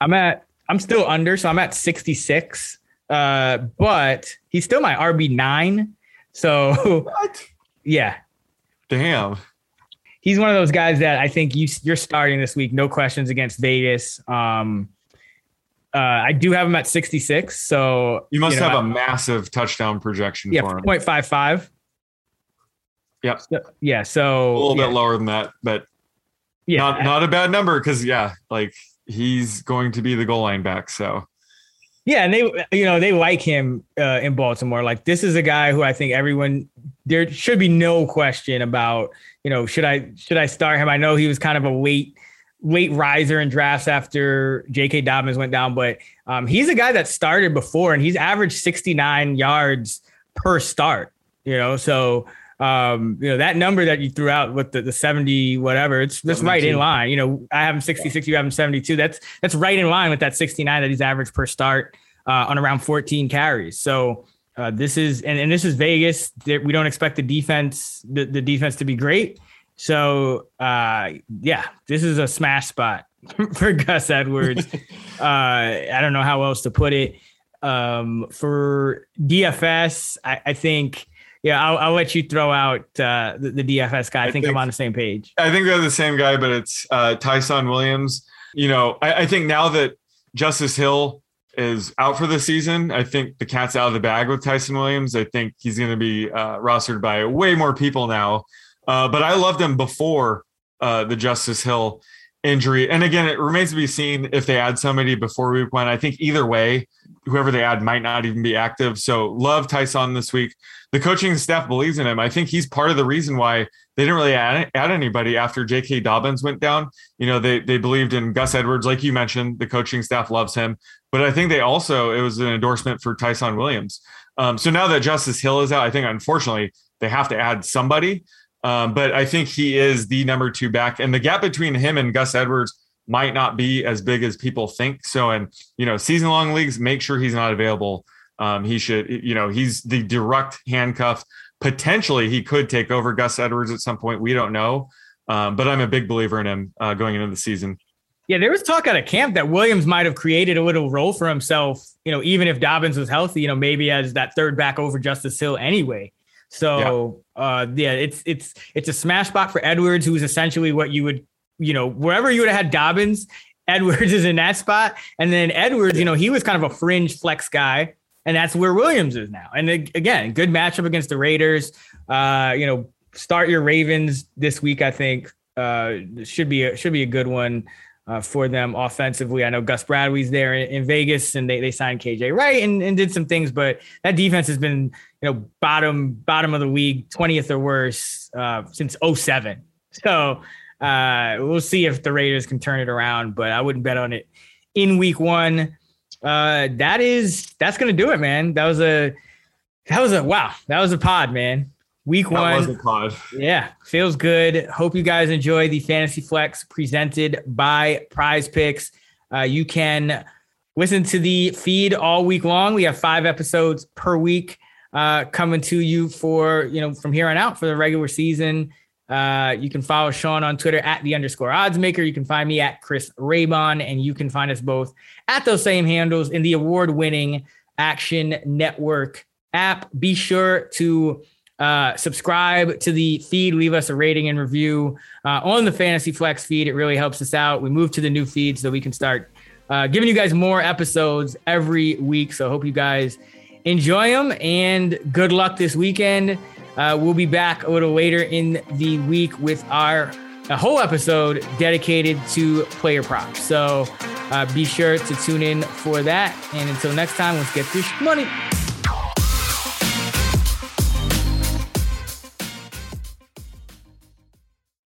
I'm at. I'm still under, so I'm at 66. Uh, but he's still my RB nine. So What? yeah, Damn. He's one of those guys that I think you you're starting this week, no questions against Vegas. Um, uh, I do have him at 66. So You must know, have I- a massive touchdown projection yeah, for him. 0.55. Yep. So- yeah. So A little yeah. bit lower than that, but yeah, not not a bad number because yeah, like he's going to be the goal line back. So yeah, and they you know they like him uh, in Baltimore. Like this is a guy who I think everyone there should be no question about. You know, should I should I start him? I know he was kind of a late late riser in drafts after J.K. Dobbins went down, but um, he's a guy that started before and he's averaged 69 yards per start. You know, so um, you know, that number that you threw out with the, the 70, whatever, it's just right in line. You know, I have him 66, you have him 72. That's that's right in line with that 69 that he's averaged per start uh, on around 14 carries. So uh, this is and, and this is Vegas. We don't expect the defense, the, the defense to be great. So uh, yeah, this is a smash spot for Gus Edwards. uh, I don't know how else to put it. Um, for DFS, I, I think yeah, I'll, I'll let you throw out uh, the, the, DFS guy. I, I think, think, I'm on the same page. I think they're the same guy, but it's uh, Ty'Son Williams. You know, I, I, think now that Justice Hill is out for the season, I think the cat's out of the bag with Ty'Son Williams. I think he's going to be uh, rostered by way more people now. Uh, but I loved him before uh, the Justice Hill injury. And again, it remains to be seen if they add somebody before week one. I think either way, whoever they add might not even be active. So love Ty'Son this week. The coaching staff believes in him. I think he's part of the reason why they didn't really add, add anybody after J.K. Dobbins went down. You know, they they believed in Gus Edwards, like you mentioned. The coaching staff loves him, but I think they also it was an endorsement for Ty'Son Williams. Um, so now that Justice Hill is out, I think unfortunately they have to add somebody. Um, but I think he is the number two back, and the gap between him and Gus Edwards might not be as big as people think. So, and you know, season long leagues, make sure he's not available. Um, he should, you know, he's the direct handcuff. Potentially, he could take over Gus Edwards at some point. We don't know, um, but I'm a big believer in him uh, going into the season. Yeah, there was talk out of camp that Williams might have created a little role for himself. You know, even if Dobbins was healthy, you know, maybe as that third back over Justice Hill anyway. So yeah. uh yeah, it's it's it's a smash spot for Edwards, who's essentially what you would, you know, wherever you would have had Dobbins, Edwards is in that spot. And then Edwards, you know, he was kind of a fringe flex guy, and that's where Williams is now. And again, good matchup against the Raiders. Uh, you know, start your Ravens this week, I think. Uh should be a should be a good one uh, for them offensively. I know Gus Bradley's there in, in, Vegas and they, they signed KJ Wright and, and did some things, but that defense has been, you know, bottom, bottom of the league, 20th or worse uh, since 07. So uh, we'll see if the Raiders can turn it around, but I wouldn't bet on it in week one. Uh, that is, that's to do it, man. That was a, that was a, wow. That was a pod, man. Week that one. was a pod. Yeah, feels good. Hope you guys enjoy the Fantasy Flex presented by PrizePicks. Uh, you can listen to the feed all week long. We have five episodes per week uh, coming to you for you know from here on out for the regular season. Uh, you can follow Sean on Twitter at the underscore odds maker. You can find me at Chris Raybon, and you can find us both at those same handles in the award winning Action Network app. Be sure to uh, subscribe to the feed, leave us a rating and review uh, on the Fantasy Flex feed. It really helps us out. We move to the new feed so we can start uh, giving you guys more episodes every week. So hope you guys enjoy them and good luck this weekend. Uh, we'll be back a little later in the week with our a whole episode dedicated to player props. So uh, be sure to tune in for that. And until next time, let's get this money.